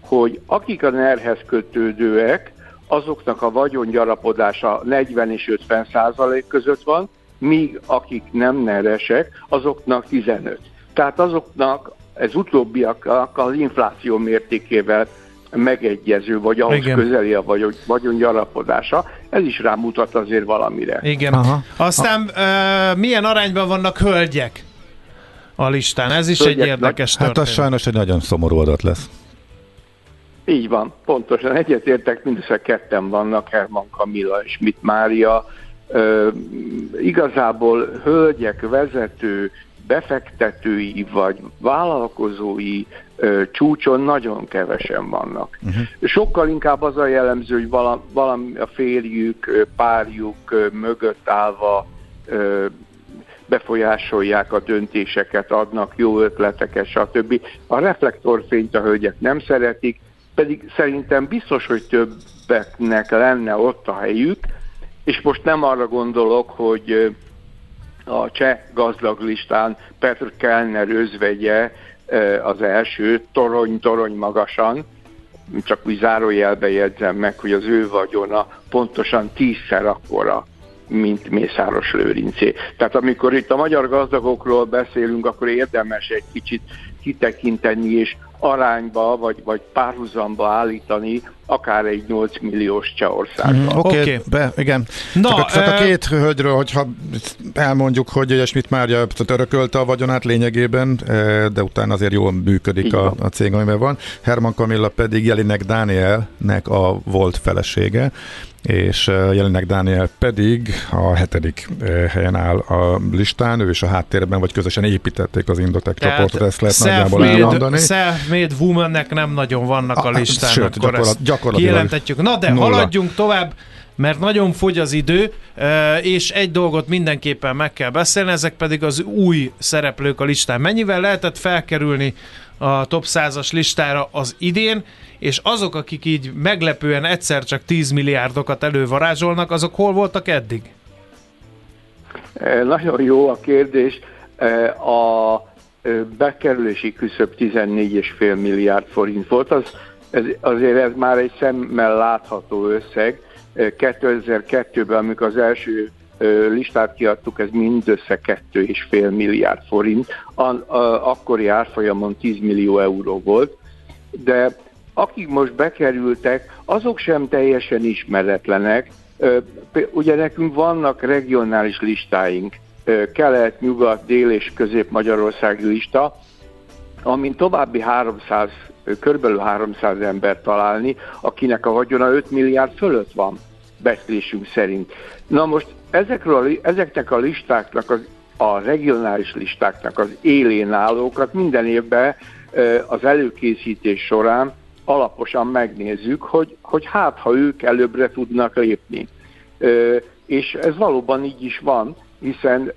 hogy akik a nerhez kötődőek, azoknak a vagyongyarapodása 40 és 50 százalék között van, míg akik nem neresek, azoknak 15. Tehát azoknak, ez utóbbiaknak az infláció mértékével megegyező, vagy ahhoz Igen. közeli a vagyon, vagyon gyarapodása. Ez is rámutat azért valamire. Igen. Aha. Aztán uh, milyen arányban vannak hölgyek a listán? Ez is hölgyek, egy érdekes történet. Hát az sajnos egy nagyon szomorú adat lesz. Így van, pontosan egyetértek, mindössze ketten vannak, Herman Kamila és Mit Mária. Ö, igazából hölgyek vezető, befektetői vagy vállalkozói csúcson nagyon kevesen vannak. Uh-huh. Sokkal inkább az a jellemző, hogy valami, valami a férjük, párjuk mögött állva befolyásolják a döntéseket, adnak jó ötleteket, stb. A reflektorfényt a hölgyek nem szeretik, pedig szerintem biztos, hogy többeknek lenne ott a helyük, és most nem arra gondolok, hogy a cseh gazdag listán Petr Kellner özvegye az első, torony-torony magasan, csak úgy zárójelbe jegyzem meg, hogy az ő vagyona pontosan tízszer akkora, mint Mészáros Lőrincé. Tehát amikor itt a magyar gazdagokról beszélünk, akkor érdemes egy kicsit kitekinteni és arányba vagy, vagy párhuzamba állítani akár egy 8 milliós Csehországban. Mm, Oké, okay, okay. igen. Na, Csak a, e... a két hölgyről, hogyha elmondjuk, hogy Ilyesmit már örökölte a vagyonát lényegében, de utána azért jól működik a, a cég, amiben van. Herman Kamilla pedig Jelinek Dánielnek a volt felesége, és jelenleg Dániel pedig a hetedik helyen áll a listán, ő és a háttérben, vagy közösen építették az Indotek csoportot, ezt lehet nagyjából elmondani. Self-made womannek nem nagyon vannak a, a listán, sőt, akkor gyakorlat, gyakorlatilag kijelentetjük. Na de nulla. haladjunk tovább, mert nagyon fogy az idő, és egy dolgot mindenképpen meg kell beszélni, ezek pedig az új szereplők a listán. Mennyivel lehetett felkerülni a top 100-as listára az idén, és azok, akik így meglepően egyszer csak 10 milliárdokat elővarázsolnak, azok hol voltak eddig? E, nagyon jó a kérdés. E, a bekerülési küszöb 14,5 milliárd forint volt, az, ez, azért ez már egy szemmel látható összeg. 2002-ben, amikor az első listát kiadtuk, ez mindössze 2,5 milliárd forint, a, a, akkori árfolyamon 10 millió euró volt, de akik most bekerültek, azok sem teljesen ismeretlenek. Ugye nekünk vannak regionális listáink, kelet, nyugat, dél és közép-magyarországi lista, amin további 300, körülbelül 300 ember találni, akinek a vagyona 5 milliárd fölött van, beszélésünk szerint. Na most ezekről ezeknek a listáknak, az, a regionális listáknak az élén állókat minden évben az előkészítés során alaposan megnézzük, hogy, hogy hát, ha ők előbbre tudnak lépni. És ez valóban így is van, hiszen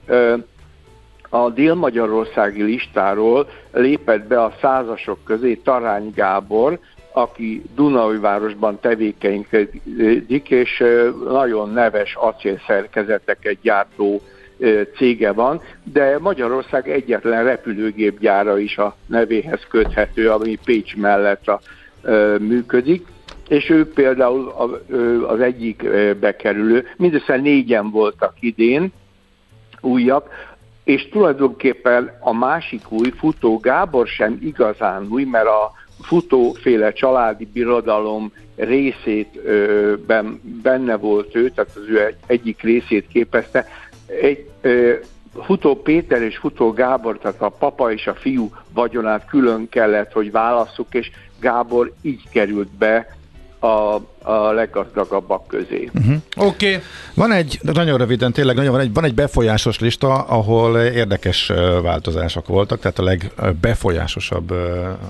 a dél-magyarországi listáról lépett be a százasok közé Tarány Gábor, aki Dunaújvárosban tevékenykedik, és nagyon neves acélszerkezeteket gyártó cége van, de Magyarország egyetlen repülőgépgyára is a nevéhez köthető, ami Pécs mellett a, működik, és ő például az egyik bekerülő, mindössze négyen voltak idén, újak, és tulajdonképpen a másik új futó Gábor sem igazán új, mert a futóféle családi birodalom részét ben, benne volt ő, tehát az ő egyik részét képezte. Egy, Futó Péter és Futó Gábor, tehát a papa és a fiú vagyonát külön kellett, hogy válasszuk, és Gábor így került be a, a leggazdagabbak közé. Uh-huh. Oké. Okay. Van egy, nagyon röviden, tényleg nagyon van egy, van egy befolyásos lista, ahol érdekes változások voltak, tehát a legbefolyásosabb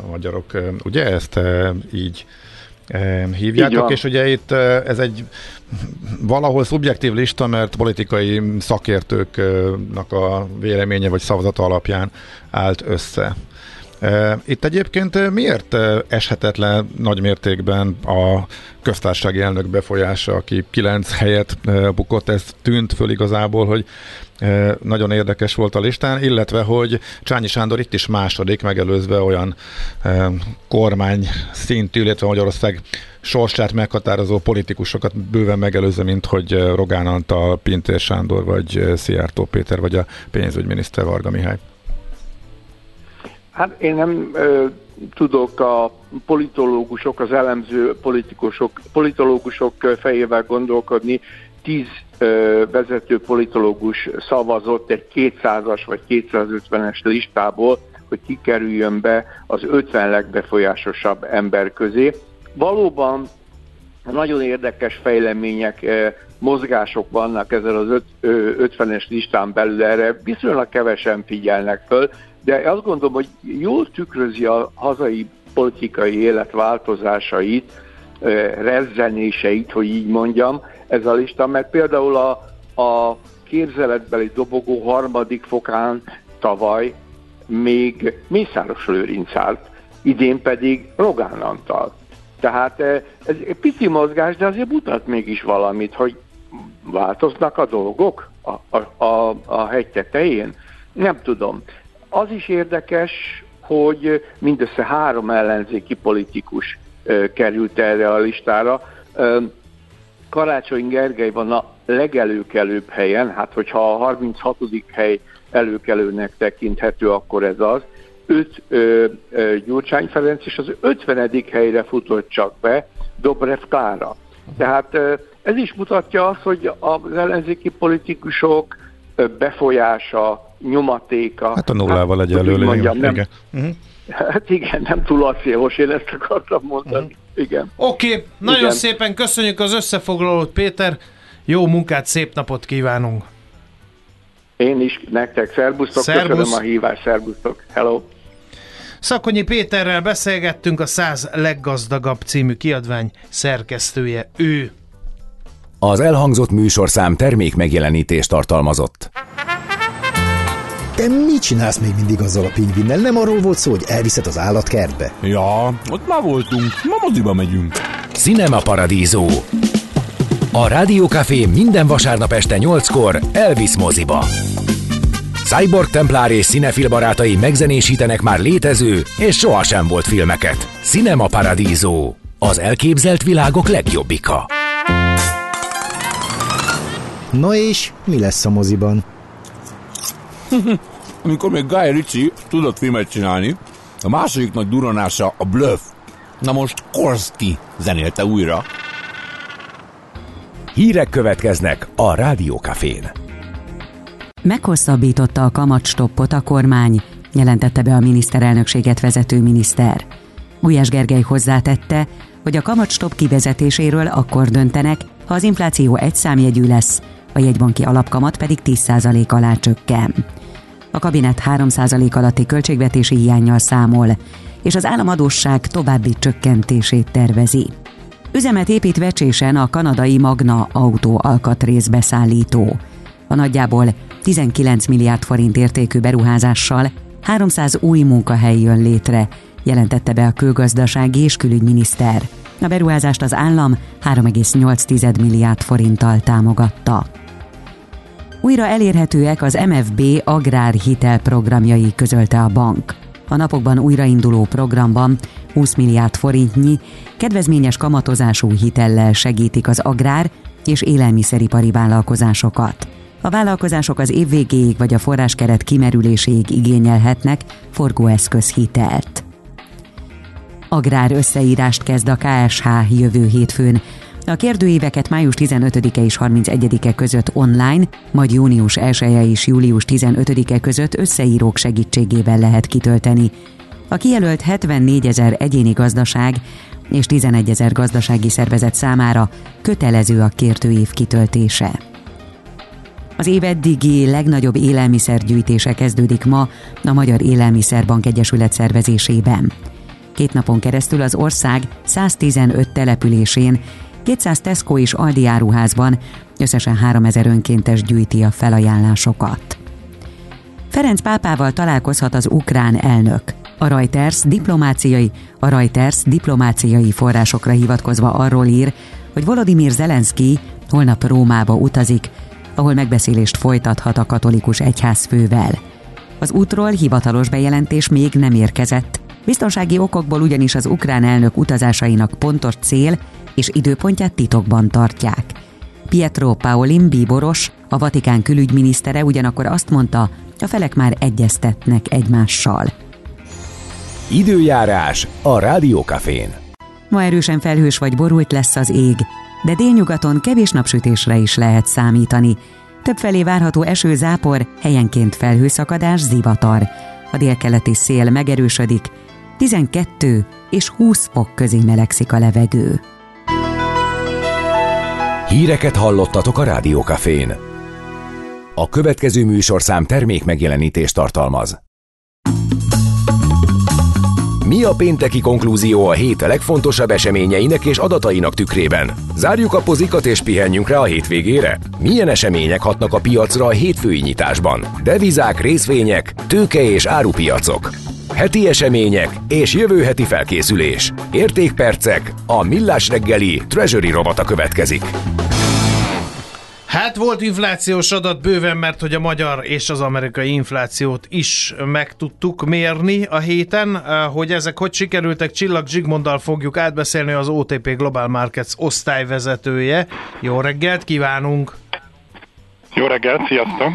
magyarok, ugye ezt így hívjátok, és ugye itt ez egy valahol szubjektív lista, mert politikai szakértőknek a véleménye vagy szavazata alapján állt össze. Itt egyébként miért eshetetlen nagy mértékben a köztársasági elnök befolyása, aki kilenc helyet bukott, ez tűnt föl igazából, hogy nagyon érdekes volt a listán, illetve, hogy Csányi Sándor itt is második, megelőzve olyan kormány szintű, illetve Magyarország sorsát meghatározó politikusokat bőven megelőzve, mint hogy Rogán Antal, Pintér Sándor, vagy Szijjártó Péter, vagy a pénzügyminiszter Varga Mihály. Hát én nem ö, tudok a politológusok, az elemző politikusok, politológusok fejével gondolkodni. Tíz ö, vezető politológus szavazott egy 200-as vagy 250-es listából, hogy kikerüljön be az 50 legbefolyásosabb ember közé. valóban nagyon érdekes fejlemények, mozgások vannak ezen az 50-es listán belül, erre viszonylag kevesen figyelnek föl, de azt gondolom, hogy jól tükrözi a hazai politikai élet változásait, rezzenéseit, hogy így mondjam, ez a lista, mert például a, a képzeletbeli dobogó harmadik fokán tavaly még Mészáros Lőrinc állt, idén pedig Rogán Antal. Tehát ez egy pici mozgás, de azért mutat mégis valamit, hogy változnak a dolgok a, a, a, a hegy tetején. Nem tudom. Az is érdekes, hogy mindössze három ellenzéki politikus került erre a listára. Karácsony Gergely van a legelőkelőbb helyen, hát hogyha a 36. hely előkelőnek tekinthető, akkor ez az. Öt ö, ö, Gyurcsány Ferenc, és az 50. helyre futott csak be Dobrev Klára. Tehát ö, ez is mutatja azt, hogy az ellenzéki politikusok befolyása, nyomatéka. Hát a nullával hát, egyelőre. Mondjam, nem, igen. Uh-huh. Hát igen, nem túl acélos, én ezt akartam mondani. Uh-huh. Igen. Oké, okay, nagyon igen. szépen köszönjük az összefoglalót, Péter. Jó munkát, szép napot kívánunk! Én is nektek, szerbusztok, Szerbusz. köszönöm a hívást, szerbusztok, hello! Szakonyi Péterrel beszélgettünk, a 100 leggazdagabb című kiadvány szerkesztője ő. Az elhangzott műsorszám termék megjelenítést tartalmazott. Te mit csinálsz még mindig azzal a pingvinnel? Nem arról volt szó, hogy elviszed az állatkertbe? Ja, ott már voltunk. Ma moziba megyünk. Cinema Paradiso. A Rádiókafé minden vasárnap este 8-kor Elvis moziba. Cyborg Templár és Cinefil barátai megzenésítenek már létező és sohasem volt filmeket. Cinema Paradiso. Az elképzelt világok legjobbika. Na és mi lesz a moziban? Amikor még Guy Ritchie tudott filmet csinálni, a második nagy duranása a Bluff. Na most Korski zenélte újra. Hírek következnek a Rádiókafén. Meghosszabbította a kamatstoppot a kormány, jelentette be a miniszterelnökséget vezető miniszter. Gulyás Gergely hozzátette, hogy a kamatstopp kivezetéséről akkor döntenek, ha az infláció egy számjegyű lesz, a jegybanki alapkamat pedig 10% alá csökken. A kabinet 3% alatti költségvetési hiányjal számol, és az államadósság további csökkentését tervezi. Üzemet épít Vecsésen a kanadai Magna autó alkatrészbeszállító. A nagyjából 19 milliárd forint értékű beruházással 300 új munkahely jön létre, jelentette be a külgazdasági és külügyminiszter. A beruházást az állam 3,8 milliárd forinttal támogatta. Újra elérhetőek az MFB agrárhitel programjai közölte a bank. A napokban újrainduló programban 20 milliárd forintnyi kedvezményes kamatozású hitellel segítik az agrár és élelmiszeripari vállalkozásokat. A vállalkozások az év végéig vagy a forráskeret kimerüléséig igényelhetnek forgóeszköz hitelt. Agrár összeírást kezd a KSH jövő hétfőn. A kérdőíveket május 15-e és 31-e között online, majd június 1 -e és július 15-e között összeírók segítségével lehet kitölteni. A kijelölt 74 ezer egyéni gazdaság és 11 ezer gazdasági szervezet számára kötelező a kérdőív kitöltése. Az év eddigi legnagyobb élelmiszergyűjtése kezdődik ma a Magyar Élelmiszerbank Egyesület szervezésében. Két napon keresztül az ország 115 településén 200 Tesco és Aldi áruházban összesen 3000 önkéntes gyűjti a felajánlásokat. Ferenc pápával találkozhat az ukrán elnök. A Reuters diplomáciai, a Reuters diplomáciai forrásokra hivatkozva arról ír, hogy Volodymyr Zelenszky holnap Rómába utazik, ahol megbeszélést folytathat a katolikus egyházfővel. Az útról hivatalos bejelentés még nem érkezett, biztonsági okokból ugyanis az ukrán elnök utazásainak pontos cél és időpontját titokban tartják. Pietro Paolin bíboros, a Vatikán külügyminisztere ugyanakkor azt mondta, a felek már egyeztetnek egymással. Időjárás a Rádiókafén. Ma erősen felhős vagy borult lesz az ég, de délnyugaton kevés napsütésre is lehet számítani. Többfelé várható eső, zápor, helyenként felhőszakadás, zivatar. A délkeleti szél megerősödik, 12 és 20 fok közé melegszik a levegő. Híreket hallottatok a Rádiókafén. A következő műsorszám termék megjelenítést tartalmaz. Mi a pénteki konklúzió a hét legfontosabb eseményeinek és adatainak tükrében? Zárjuk a pozikat és pihenjünk rá a hétvégére? Milyen események hatnak a piacra a hétfői nyitásban? Devizák, részvények, tőke és árupiacok. Heti események és jövő heti felkészülés. Értékpercek, a millás reggeli Treasury robata következik. Hát volt inflációs adat bőven, mert hogy a magyar és az amerikai inflációt is meg tudtuk mérni a héten. Hogy ezek hogy sikerültek, Csillag Zsigmonddal fogjuk átbeszélni az OTP Global Markets osztályvezetője. Jó reggelt kívánunk! Jó reggelt, sziasztok!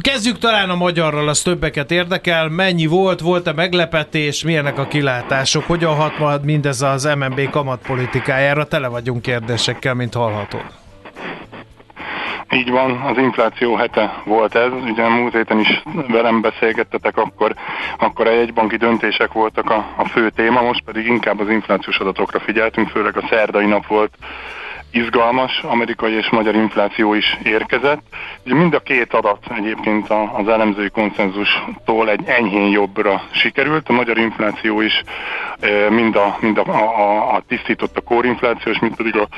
Kezdjük talán a magyarral, az többeket érdekel. Mennyi volt, volt-e meglepetés, milyenek a kilátások, hogyan hat majd mindez az MNB kamatpolitikájára? Tele vagyunk kérdésekkel, mint hallhatod. Így van, az infláció hete volt ez. Ugye múlt héten is velem beszélgettetek, akkor, akkor a jegybanki döntések voltak a, a fő téma, most pedig inkább az inflációs adatokra figyeltünk, főleg a szerdai nap volt izgalmas amerikai és magyar infláció is érkezett. Ugye mind a két adat egyébként az elemzői konszenzustól egy enyhén jobbra sikerült. A magyar infláció is mind a, mind a, a, a tisztított a kórinflációs, mint pedig a,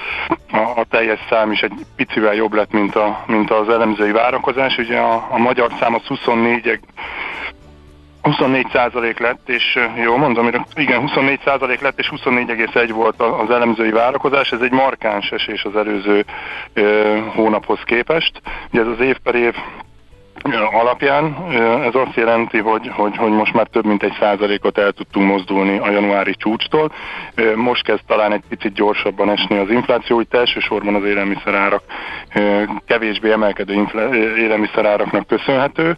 a, a teljes szám is egy picivel jobb lett, mint, a, mint az elemzői várakozás. Ugye a, a magyar szám az 24 24 százalék lett, és jó mondom, igen, 24 százalék lett, és 24,1 volt az elemzői várakozás, ez egy markáns esés az előző ö, hónaphoz képest. Ugye ez az év per év alapján ez azt jelenti, hogy, hogy, hogy most már több mint egy százalékot el tudtunk mozdulni a januári csúcstól. Most kezd talán egy picit gyorsabban esni az infláció, itt elsősorban az élelmiszerárak kevésbé emelkedő élelmiszeráraknak köszönhető.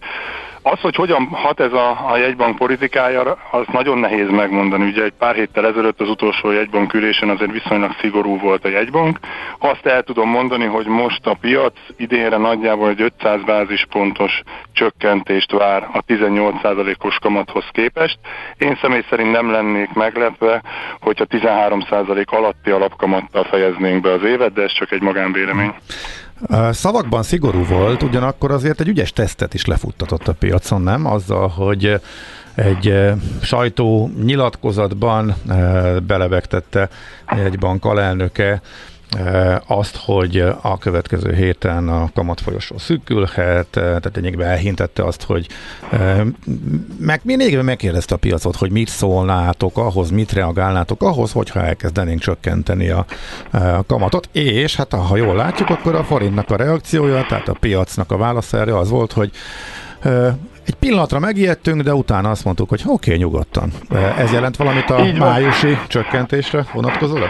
Az, hogy hogyan hat ez a, a jegybank politikája, az nagyon nehéz megmondani. Ugye egy pár héttel ezelőtt az utolsó jegybank ülésen azért viszonylag szigorú volt a jegybank. Azt el tudom mondani, hogy most a piac idénre nagyjából egy 500 bázispontos csökkentést vár a 18%-os kamathoz képest. Én személy szerint nem lennék meglepve, hogyha 13% alatti alapkamattal fejeznénk be az évet, de ez csak egy magánvélemény. Szavakban szigorú volt, ugyanakkor azért egy ügyes tesztet is lefuttatott a piacon, nem? Azzal, hogy egy sajtó nyilatkozatban belevegtette egy bank alelnöke azt, hogy a következő héten a kamatfolyosó szűkülhet, tehát lényegben elhintette azt, hogy meg még megkérdezte a piacot, hogy mit szólnátok ahhoz, mit reagálnátok ahhoz, hogyha elkezdenénk csökkenteni a, a kamatot, és hát ha jól látjuk, akkor a forintnak a reakciója, tehát a piacnak a válasz erre az volt, hogy egy pillanatra megijedtünk, de utána azt mondtuk, hogy oké, okay, nyugodtan. Ez jelent valamit a májusi csökkentésre vonatkozólag?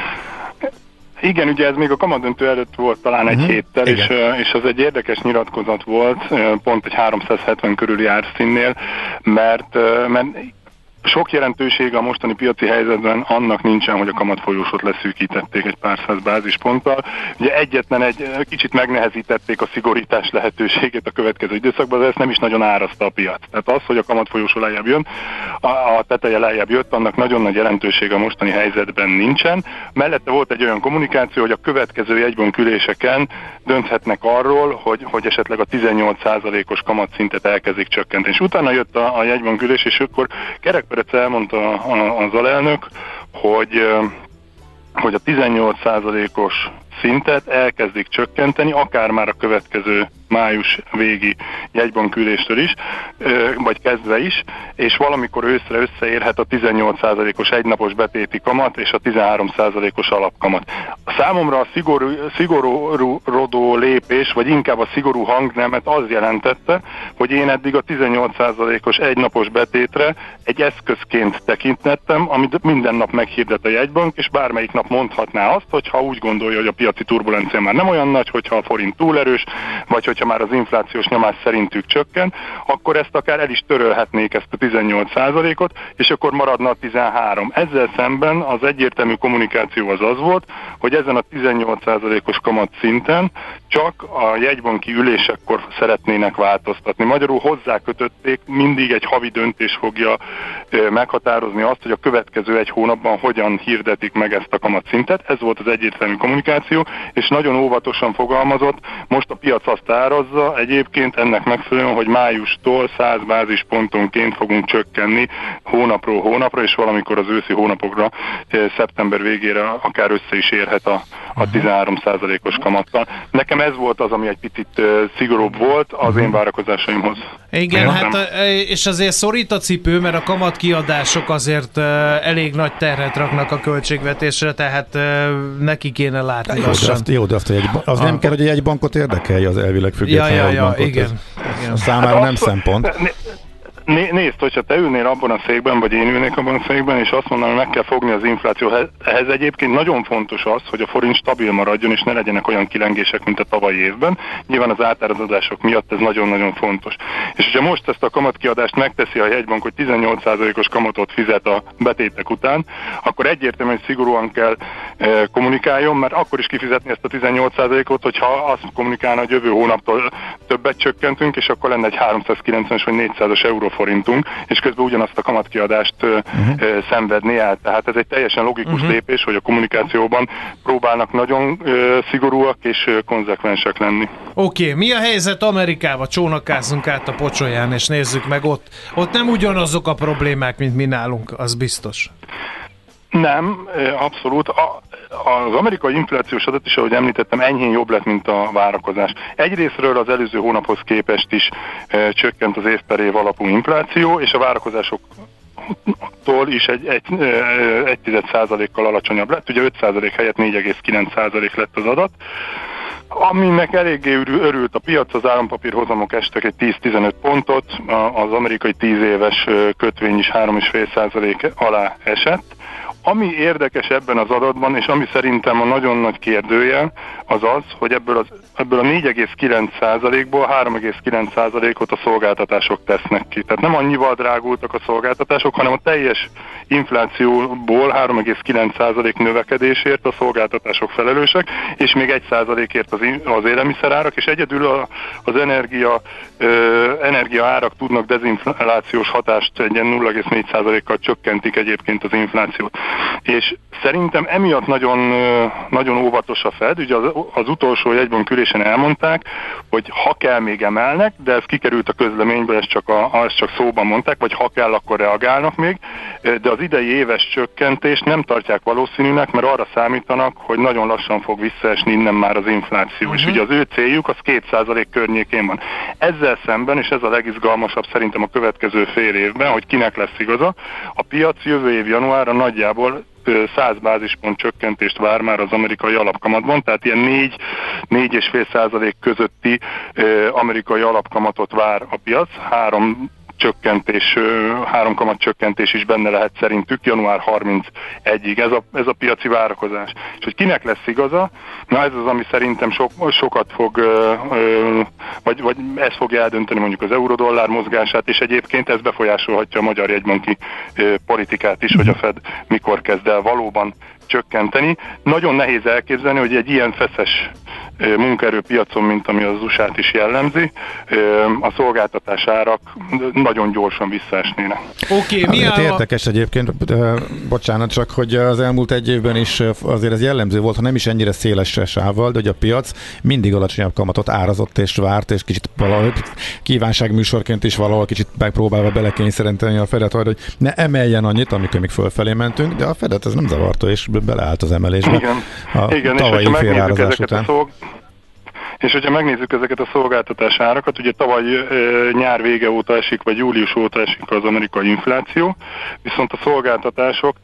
Igen, ugye ez még a kamadöntő előtt volt talán egy uh-huh. héttel, és, és az egy érdekes nyilatkozat volt, pont egy 370 körüli árszínnél, mert, mert sok jelentősége a mostani piaci helyzetben annak nincsen, hogy a kamatfolyósot leszűkítették egy pár száz bázisponttal. Ugye egyetlen egy kicsit megnehezítették a szigorítás lehetőségét a következő időszakban, de ezt nem is nagyon árazta a piac. Tehát az, hogy a kamatfolyósó lejjebb jön, a, a teteje lejjebb jött, annak nagyon nagy jelentősége a mostani helyzetben nincsen. Mellette volt egy olyan kommunikáció, hogy a következő jegybanküléseken dönthetnek arról, hogy, hogy esetleg a 18%-os kamatszintet elkezdik csökkenteni. És utána jött a, a jegybankülés, és akkor kerek Perec elmondta az alelnök, hogy hogy a 18%-os szintet elkezdik csökkenteni, akár már a következő május végi jegybanküléstől is, vagy kezdve is, és valamikor őszre összeérhet a 18%-os egynapos betéti kamat és a 13%-os alapkamat. Számomra a szigorú, szigorodó lépés, vagy inkább a szigorú hangnemet az jelentette, hogy én eddig a 18%-os egynapos betétre egy eszközként tekintettem, amit minden nap meghirdet a jegybank, és bármelyik nap mondhatná azt, hogy ha úgy gondolja, hogy a piaci turbulencia már nem olyan nagy, hogyha a forint túl erős, vagy hogyha már az inflációs nyomás szerintük csökken, akkor ezt akár el is törölhetnék ezt a 18%-ot, és akkor maradna a 13. Ezzel szemben az egyértelmű kommunikáció az az volt, hogy ezen a 18%-os kamat szinten csak a jegybanki ülésekkor szeretnének változtatni. Magyarul hozzákötötték, mindig egy havi döntés fogja meghatározni azt, hogy a következő egy hónapban hogyan hirdetik meg ezt a kamatszintet. Ez volt az egyértelmű kommunikáció, és nagyon óvatosan fogalmazott. Most a piac azt árazza egyébként ennek megfelelően, hogy májustól 100 bázispontonként fogunk csökkenni hónapról hónapra, és valamikor az őszi hónapokra szeptember végére akár össze is érhet a, a 13%-os kamattal. Nekem ez volt az, ami egy picit szigorúbb volt az én várakozásaimhoz. Igen, hát és azért szorít a cipő, mert a kamatkiadások azért elég nagy terhet raknak a költségvetésre, tehát neki kéne látni jó, azt, jó, de azt egy, az a... nem kell, hogy egy bankot érdekelje az elvileg független ja, ja, ja, bankot. igen, igen. Számára hát nem szempont. Ne, Né, nézd, hogyha te ülnél abban a székben, vagy én ülnék abban a székben, és azt mondanám, hogy meg kell fogni az inflációt. Ehhez egyébként nagyon fontos az, hogy a forint stabil maradjon, és ne legyenek olyan kilengések, mint a tavalyi évben. Nyilván az átárazódások miatt ez nagyon-nagyon fontos. És hogyha most ezt a kamatkiadást megteszi a jegybank, hogy 18%-os kamatot fizet a betétek után, akkor egyértelműen szigorúan kell e, kommunikáljon, mert akkor is kifizetni ezt a 18%-ot, hogyha azt kommunikálna, hogy jövő hónaptól többet csökkentünk, és akkor lenne egy 390-es vagy 400-as euró forintunk, és közben ugyanazt a kamatkiadást uh-huh. szenvedni el. Tehát ez egy teljesen logikus uh-huh. lépés, hogy a kommunikációban próbálnak nagyon szigorúak és konzekvensek lenni. Oké, okay. mi a helyzet Amerikával? Csónakázzunk át a pocsolyán, és nézzük meg ott. Ott nem ugyanazok a problémák, mint mi nálunk, az biztos. Nem, abszolút. A, az amerikai inflációs adat is, ahogy említettem, enyhén jobb lett, mint a várakozás. Egyrésztről az előző hónaphoz képest is e, csökkent az év per év alapú infláció, és a várakozások tól is egy, egy, egy tized százalékkal alacsonyabb lett, ugye 5 százalék helyett 4,9 százalék lett az adat. Aminek eléggé örült a piac, az állampapír hozamok estek egy 10-15 pontot, az amerikai 10 éves kötvény is 3,5% alá esett. Ami érdekes ebben az adatban, és ami szerintem a nagyon nagy kérdője, az az, hogy ebből, az, ebből a 4,9%-ból 3,9%-ot a szolgáltatások tesznek ki. Tehát nem annyival drágultak a szolgáltatások, hanem a teljes inflációból 3,9% növekedésért a szolgáltatások felelősek, és még 1%-ért az, az élelmiszerárak, és egyedül a, az energia, ö, energia árak tudnak dezinflációs hatást egy 0,4%-kal csökkentik egyébként az inflációt. És szerintem emiatt nagyon, nagyon óvatos a Fed, ugye az, az utolsó jegybank ülésen elmondták, hogy ha kell még emelnek, de ez kikerült a közleményből, ezt csak, a, ezt csak szóban mondták, vagy ha kell, akkor reagálnak még, de az idei éves csökkentést nem tartják valószínűnek, mert arra számítanak, hogy nagyon lassan fog visszaesni innen már az infláció. Uh-huh. És ugye az ő céljuk az 2% környékén van. Ezzel szemben, és ez a legizgalmasabb szerintem a következő fél évben, hogy kinek lesz igaza, a piac jövő év januárra nagyjából 100 bázispont csökkentést vár már az amerikai alapkamatban, tehát ilyen 4-4,5 százalék közötti amerikai alapkamatot vár a piac, három csökkentés, három kamat csökkentés is benne lehet szerintük január 31-ig. Ez a, ez a piaci várakozás. És hogy kinek lesz igaza, na ez az, ami szerintem sok, sokat fog, vagy, vagy ez fogja eldönteni mondjuk az eurodollár mozgását, és egyébként ez befolyásolhatja a magyar jegybanki politikát is, hogy a Fed mikor kezd el valóban csökkenteni. Nagyon nehéz elképzelni, hogy egy ilyen feszes munkaerőpiacon, mint ami az USA-t is jellemzi, a szolgáltatás árak nagyon gyorsan visszaesnének. Oké, okay, mi hát, Érdekes egyébként, bocsánat, csak hogy az elmúlt egy évben is azért ez jellemző volt, ha nem is ennyire széles sávval, de hogy a piac mindig alacsonyabb kamatot árazott és várt, és kicsit valahogy kívánságműsorként is valahol kicsit megpróbálva belekényszeríteni a Fedet, hogy ne emeljen annyit, amikor még fölfelé mentünk, de a Fedet ez nem zavarta, és beleállt az emelésbe. Igen, a Igen és ha megnézzük ezeket után. a szolg, és hogyha megnézzük ezeket a szolgáltatás árakat, ugye tavaly e, nyár vége óta esik, vagy július óta esik az amerikai infláció, viszont a szolgáltatások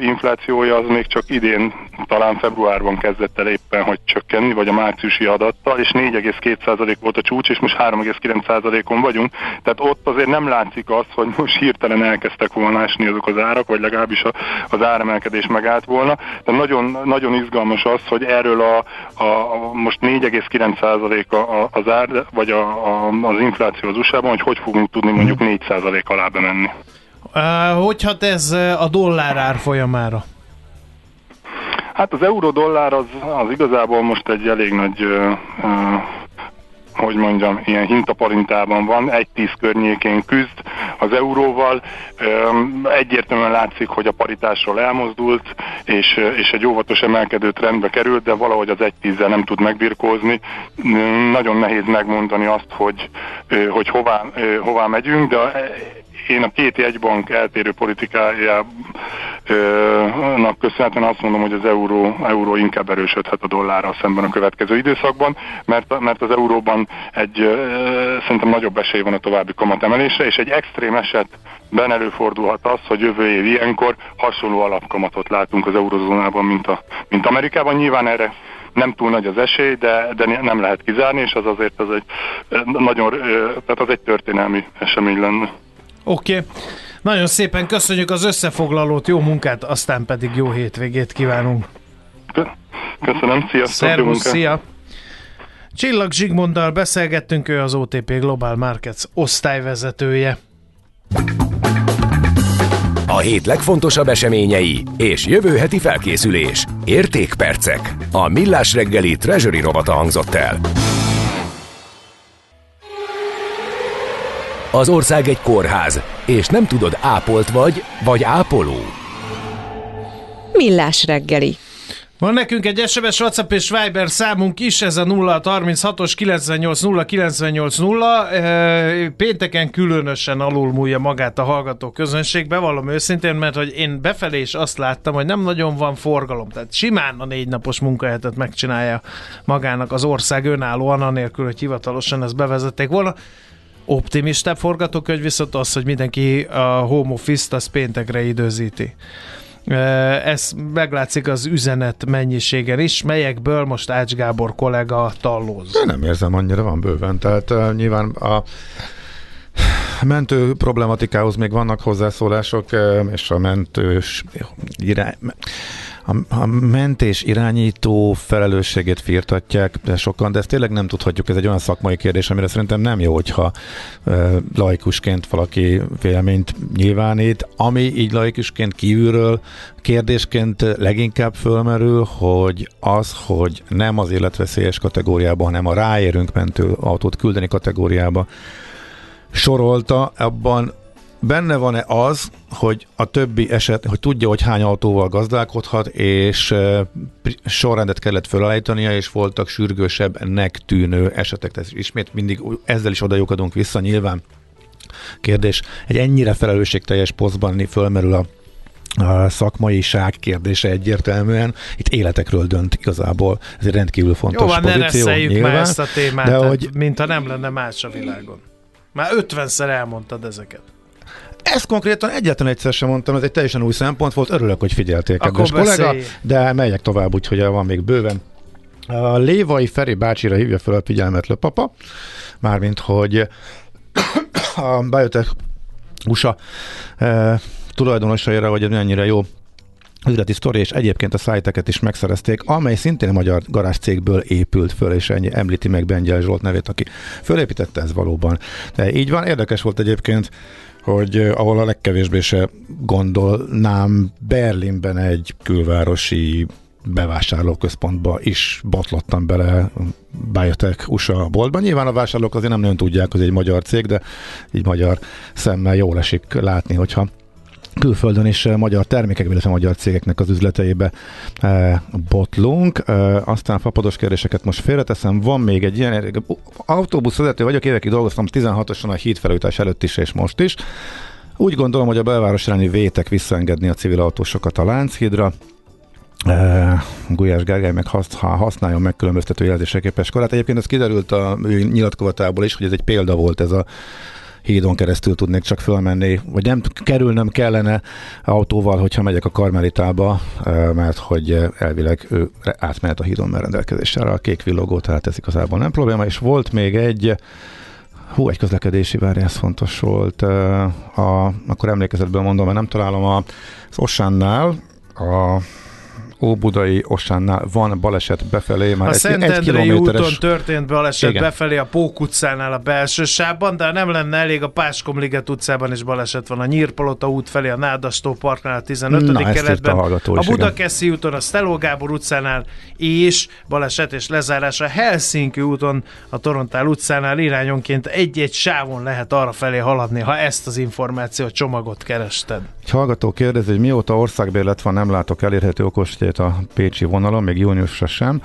inflációja az még csak idén, talán februárban kezdett el éppen, hogy csökkenni, vagy a márciusi adattal, és 4,2% volt a csúcs, és most 3,9%-on vagyunk, tehát ott azért nem látszik az, hogy most hirtelen elkezdtek volna esni azok az árak, vagy legalábbis a, az áremelkedés megállt volna. De nagyon, nagyon izgalmas az, hogy erről a, a, a most 4 4,9% az ár, vagy a, a, az infláció az USA-ban, hogy hogy fogunk tudni mondjuk 4% mhm. alá bemenni. Hogy hat ez a dollár árfolyamára? Hát az euró-dollár az, az igazából most egy elég nagy uh, uh, hogy mondjam, ilyen hintaparintában van, egy tíz környékén küzd az euróval. Egyértelműen látszik, hogy a paritásról elmozdult, és, és egy óvatos emelkedő trendbe került, de valahogy az egy tízzel nem tud megbirkózni. Nagyon nehéz megmondani azt, hogy, hogy hová, hová megyünk, de én a két jegybank eltérő politikájának köszönhetően azt mondom, hogy az euró, euró inkább erősödhet a dollárral szemben a következő időszakban, mert, mert az euróban egy szerintem nagyobb esély van a további kamatemelésre, és egy extrém esetben előfordulhat az, hogy jövő év ilyenkor hasonló alapkamatot látunk az eurozónában, mint, a, mint Amerikában. Nyilván erre nem túl nagy az esély, de, de nem lehet kizárni, és az azért az egy nagyon, tehát az egy történelmi esemény lenne. Oké. Okay. Nagyon szépen köszönjük az összefoglalót, jó munkát, aztán pedig jó hétvégét kívánunk. Köszönöm, sziasztok! Szervusz, szia! Csillag Zsigmonddal beszélgettünk, ő az OTP Global Markets osztályvezetője. A hét legfontosabb eseményei és jövő heti felkészülés. Értékpercek. A Millás reggeli Treasury rovata hangzott el. Az ország egy kórház, és nem tudod, ápolt vagy, vagy ápoló. Millás reggeli. Van nekünk egy SMS, WhatsApp és Viber számunk is, ez a 036-os 98 0 98 0. Pénteken különösen alulmúlja magát a hallgató közönség, bevallom őszintén, mert hogy én befelé is azt láttam, hogy nem nagyon van forgalom, tehát simán a négy napos munkahetet megcsinálja magának az ország önállóan, anélkül, hogy hivatalosan ezt bevezették volna optimistább forgatókönyv viszont az, hogy mindenki a home office-t az péntekre időzíti. Ez meglátszik az üzenet mennyiségen is, melyekből most Ács Gábor kollega tallóz. De nem érzem annyira, van bőven. Tehát uh, nyilván a mentő problematikához még vannak hozzászólások, és a mentős irány, a, a mentés irányító felelősségét firtatják de sokan, de ezt tényleg nem tudhatjuk, ez egy olyan szakmai kérdés, amire szerintem nem jó, hogyha e, laikusként valaki véleményt nyilvánít, ami így laikusként kívülről kérdésként leginkább fölmerül, hogy az, hogy nem az életveszélyes kategóriába, hanem a ráérünk mentő autót küldeni kategóriába sorolta, abban benne van-e az, hogy a többi eset, hogy tudja, hogy hány autóval gazdálkodhat, és sorrendet kellett felállítania, és voltak sürgősebbnek tűnő esetek. Tehát ismét mindig ezzel is odajukadunk vissza nyilván. Kérdés, egy ennyire felelősségteljes posztban fölmerül a a szakmaiság kérdése egyértelműen. Itt életekről dönt igazából. Ez egy rendkívül fontos Jó, van, pozíció. ne nyilván, már ezt a témát, de hogy... mint ha nem lenne más a világon. Már ötvenszer elmondtad ezeket. Ezt konkrétan egyetlen egyszer sem mondtam, ez egy teljesen új szempont volt, örülök, hogy figyelték, kedves kollega, de megyek tovább, úgyhogy van még bőven. A Lévai Feri bácsira hívja fel a figyelmet le papa, mármint, hogy a Biotech USA e, tulajdonosaira, hogy mennyire jó üzleti sztori, és egyébként a szájteket is megszerezték, amely szintén a magyar garázs cégből épült föl, és ennyi említi meg Bengyel Zsolt nevét, aki fölépítette ez valóban. De így van, érdekes volt egyébként, hogy ahol a legkevésbé se gondolnám, Berlinben egy külvárosi bevásárlóközpontba is botlottam bele Biotech USA boltba. Nyilván a vásárlók azért nem nagyon tudják, hogy egy magyar cég, de így magyar szemmel jól esik látni, hogyha külföldön is magyar termékek, illetve magyar cégeknek az üzleteibe e, botlunk. E, aztán fapados kérdéseket most félreteszem. Van még egy ilyen autóbuszvezető vagyok, évekig dolgoztam 16-osan a hídfelújítás előtt is és most is. Úgy gondolom, hogy a belváros elleni vétek visszaengedni a civil autósokat a Lánchídra. Uh, Gulyás Gergely meg hasz, ha használjon megkülönböztető jelzésre képes korát. Egyébként ez kiderült a nyilatkozatából is, hogy ez egy példa volt ez a hídon keresztül tudnék csak fölmenni, vagy nem kerülnöm kellene autóval, hogyha megyek a Karmelitába, mert hogy elvileg ő átmehet a hídon mert rendelkezésre a kék villogó, tehát ez igazából nem probléma, és volt még egy Hú, egy közlekedési várja, ez fontos volt. A, akkor emlékezetből mondom, mert nem találom a, az Osánnál, a Óbudai Osánnál van baleset befelé, már A egy, egy Szentendrei kilométeres... úton történt baleset Igen. befelé a Pók utcánál a belső sávban, de nem lenne elég, a Páskomliget utcában is baleset van. A Nyírpalota út felé a Nádastó parknál a 15. Na, keretben. a a is, igen. Budakeszi úton a Steló Gábor utcánál és baleset és lezárás a Helsinki úton a Torontál utcánál irányonként egy-egy sávon lehet arra felé haladni, ha ezt az információ csomagot kerested. Egy hallgató kérdezi, hogy mióta országbérlet van, nem látok elérhető okosjét a Pécsi vonalon, még júniusra sem.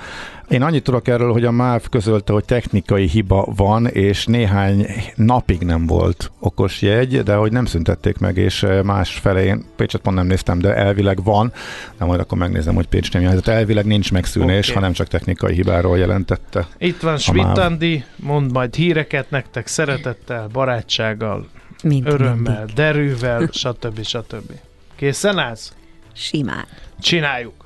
Én annyit tudok erről, hogy a MÁV közölte, hogy technikai hiba van, és néhány napig nem volt okos jegy, de hogy nem szüntették meg, és eh, más felé, én Pécset pont nem néztem, de elvileg van, de majd akkor megnézem, hogy Pécs nem helyzet. Elvileg nincs megszűnés, Oké. hanem csak technikai hibáról jelentette. Itt van A Schmidt MÁV. Andi, mond majd híreket nektek szeretettel, barátsággal, Mint örömmel, mindig. derűvel, stb. stb. Készen állsz? Simán. Csináljuk!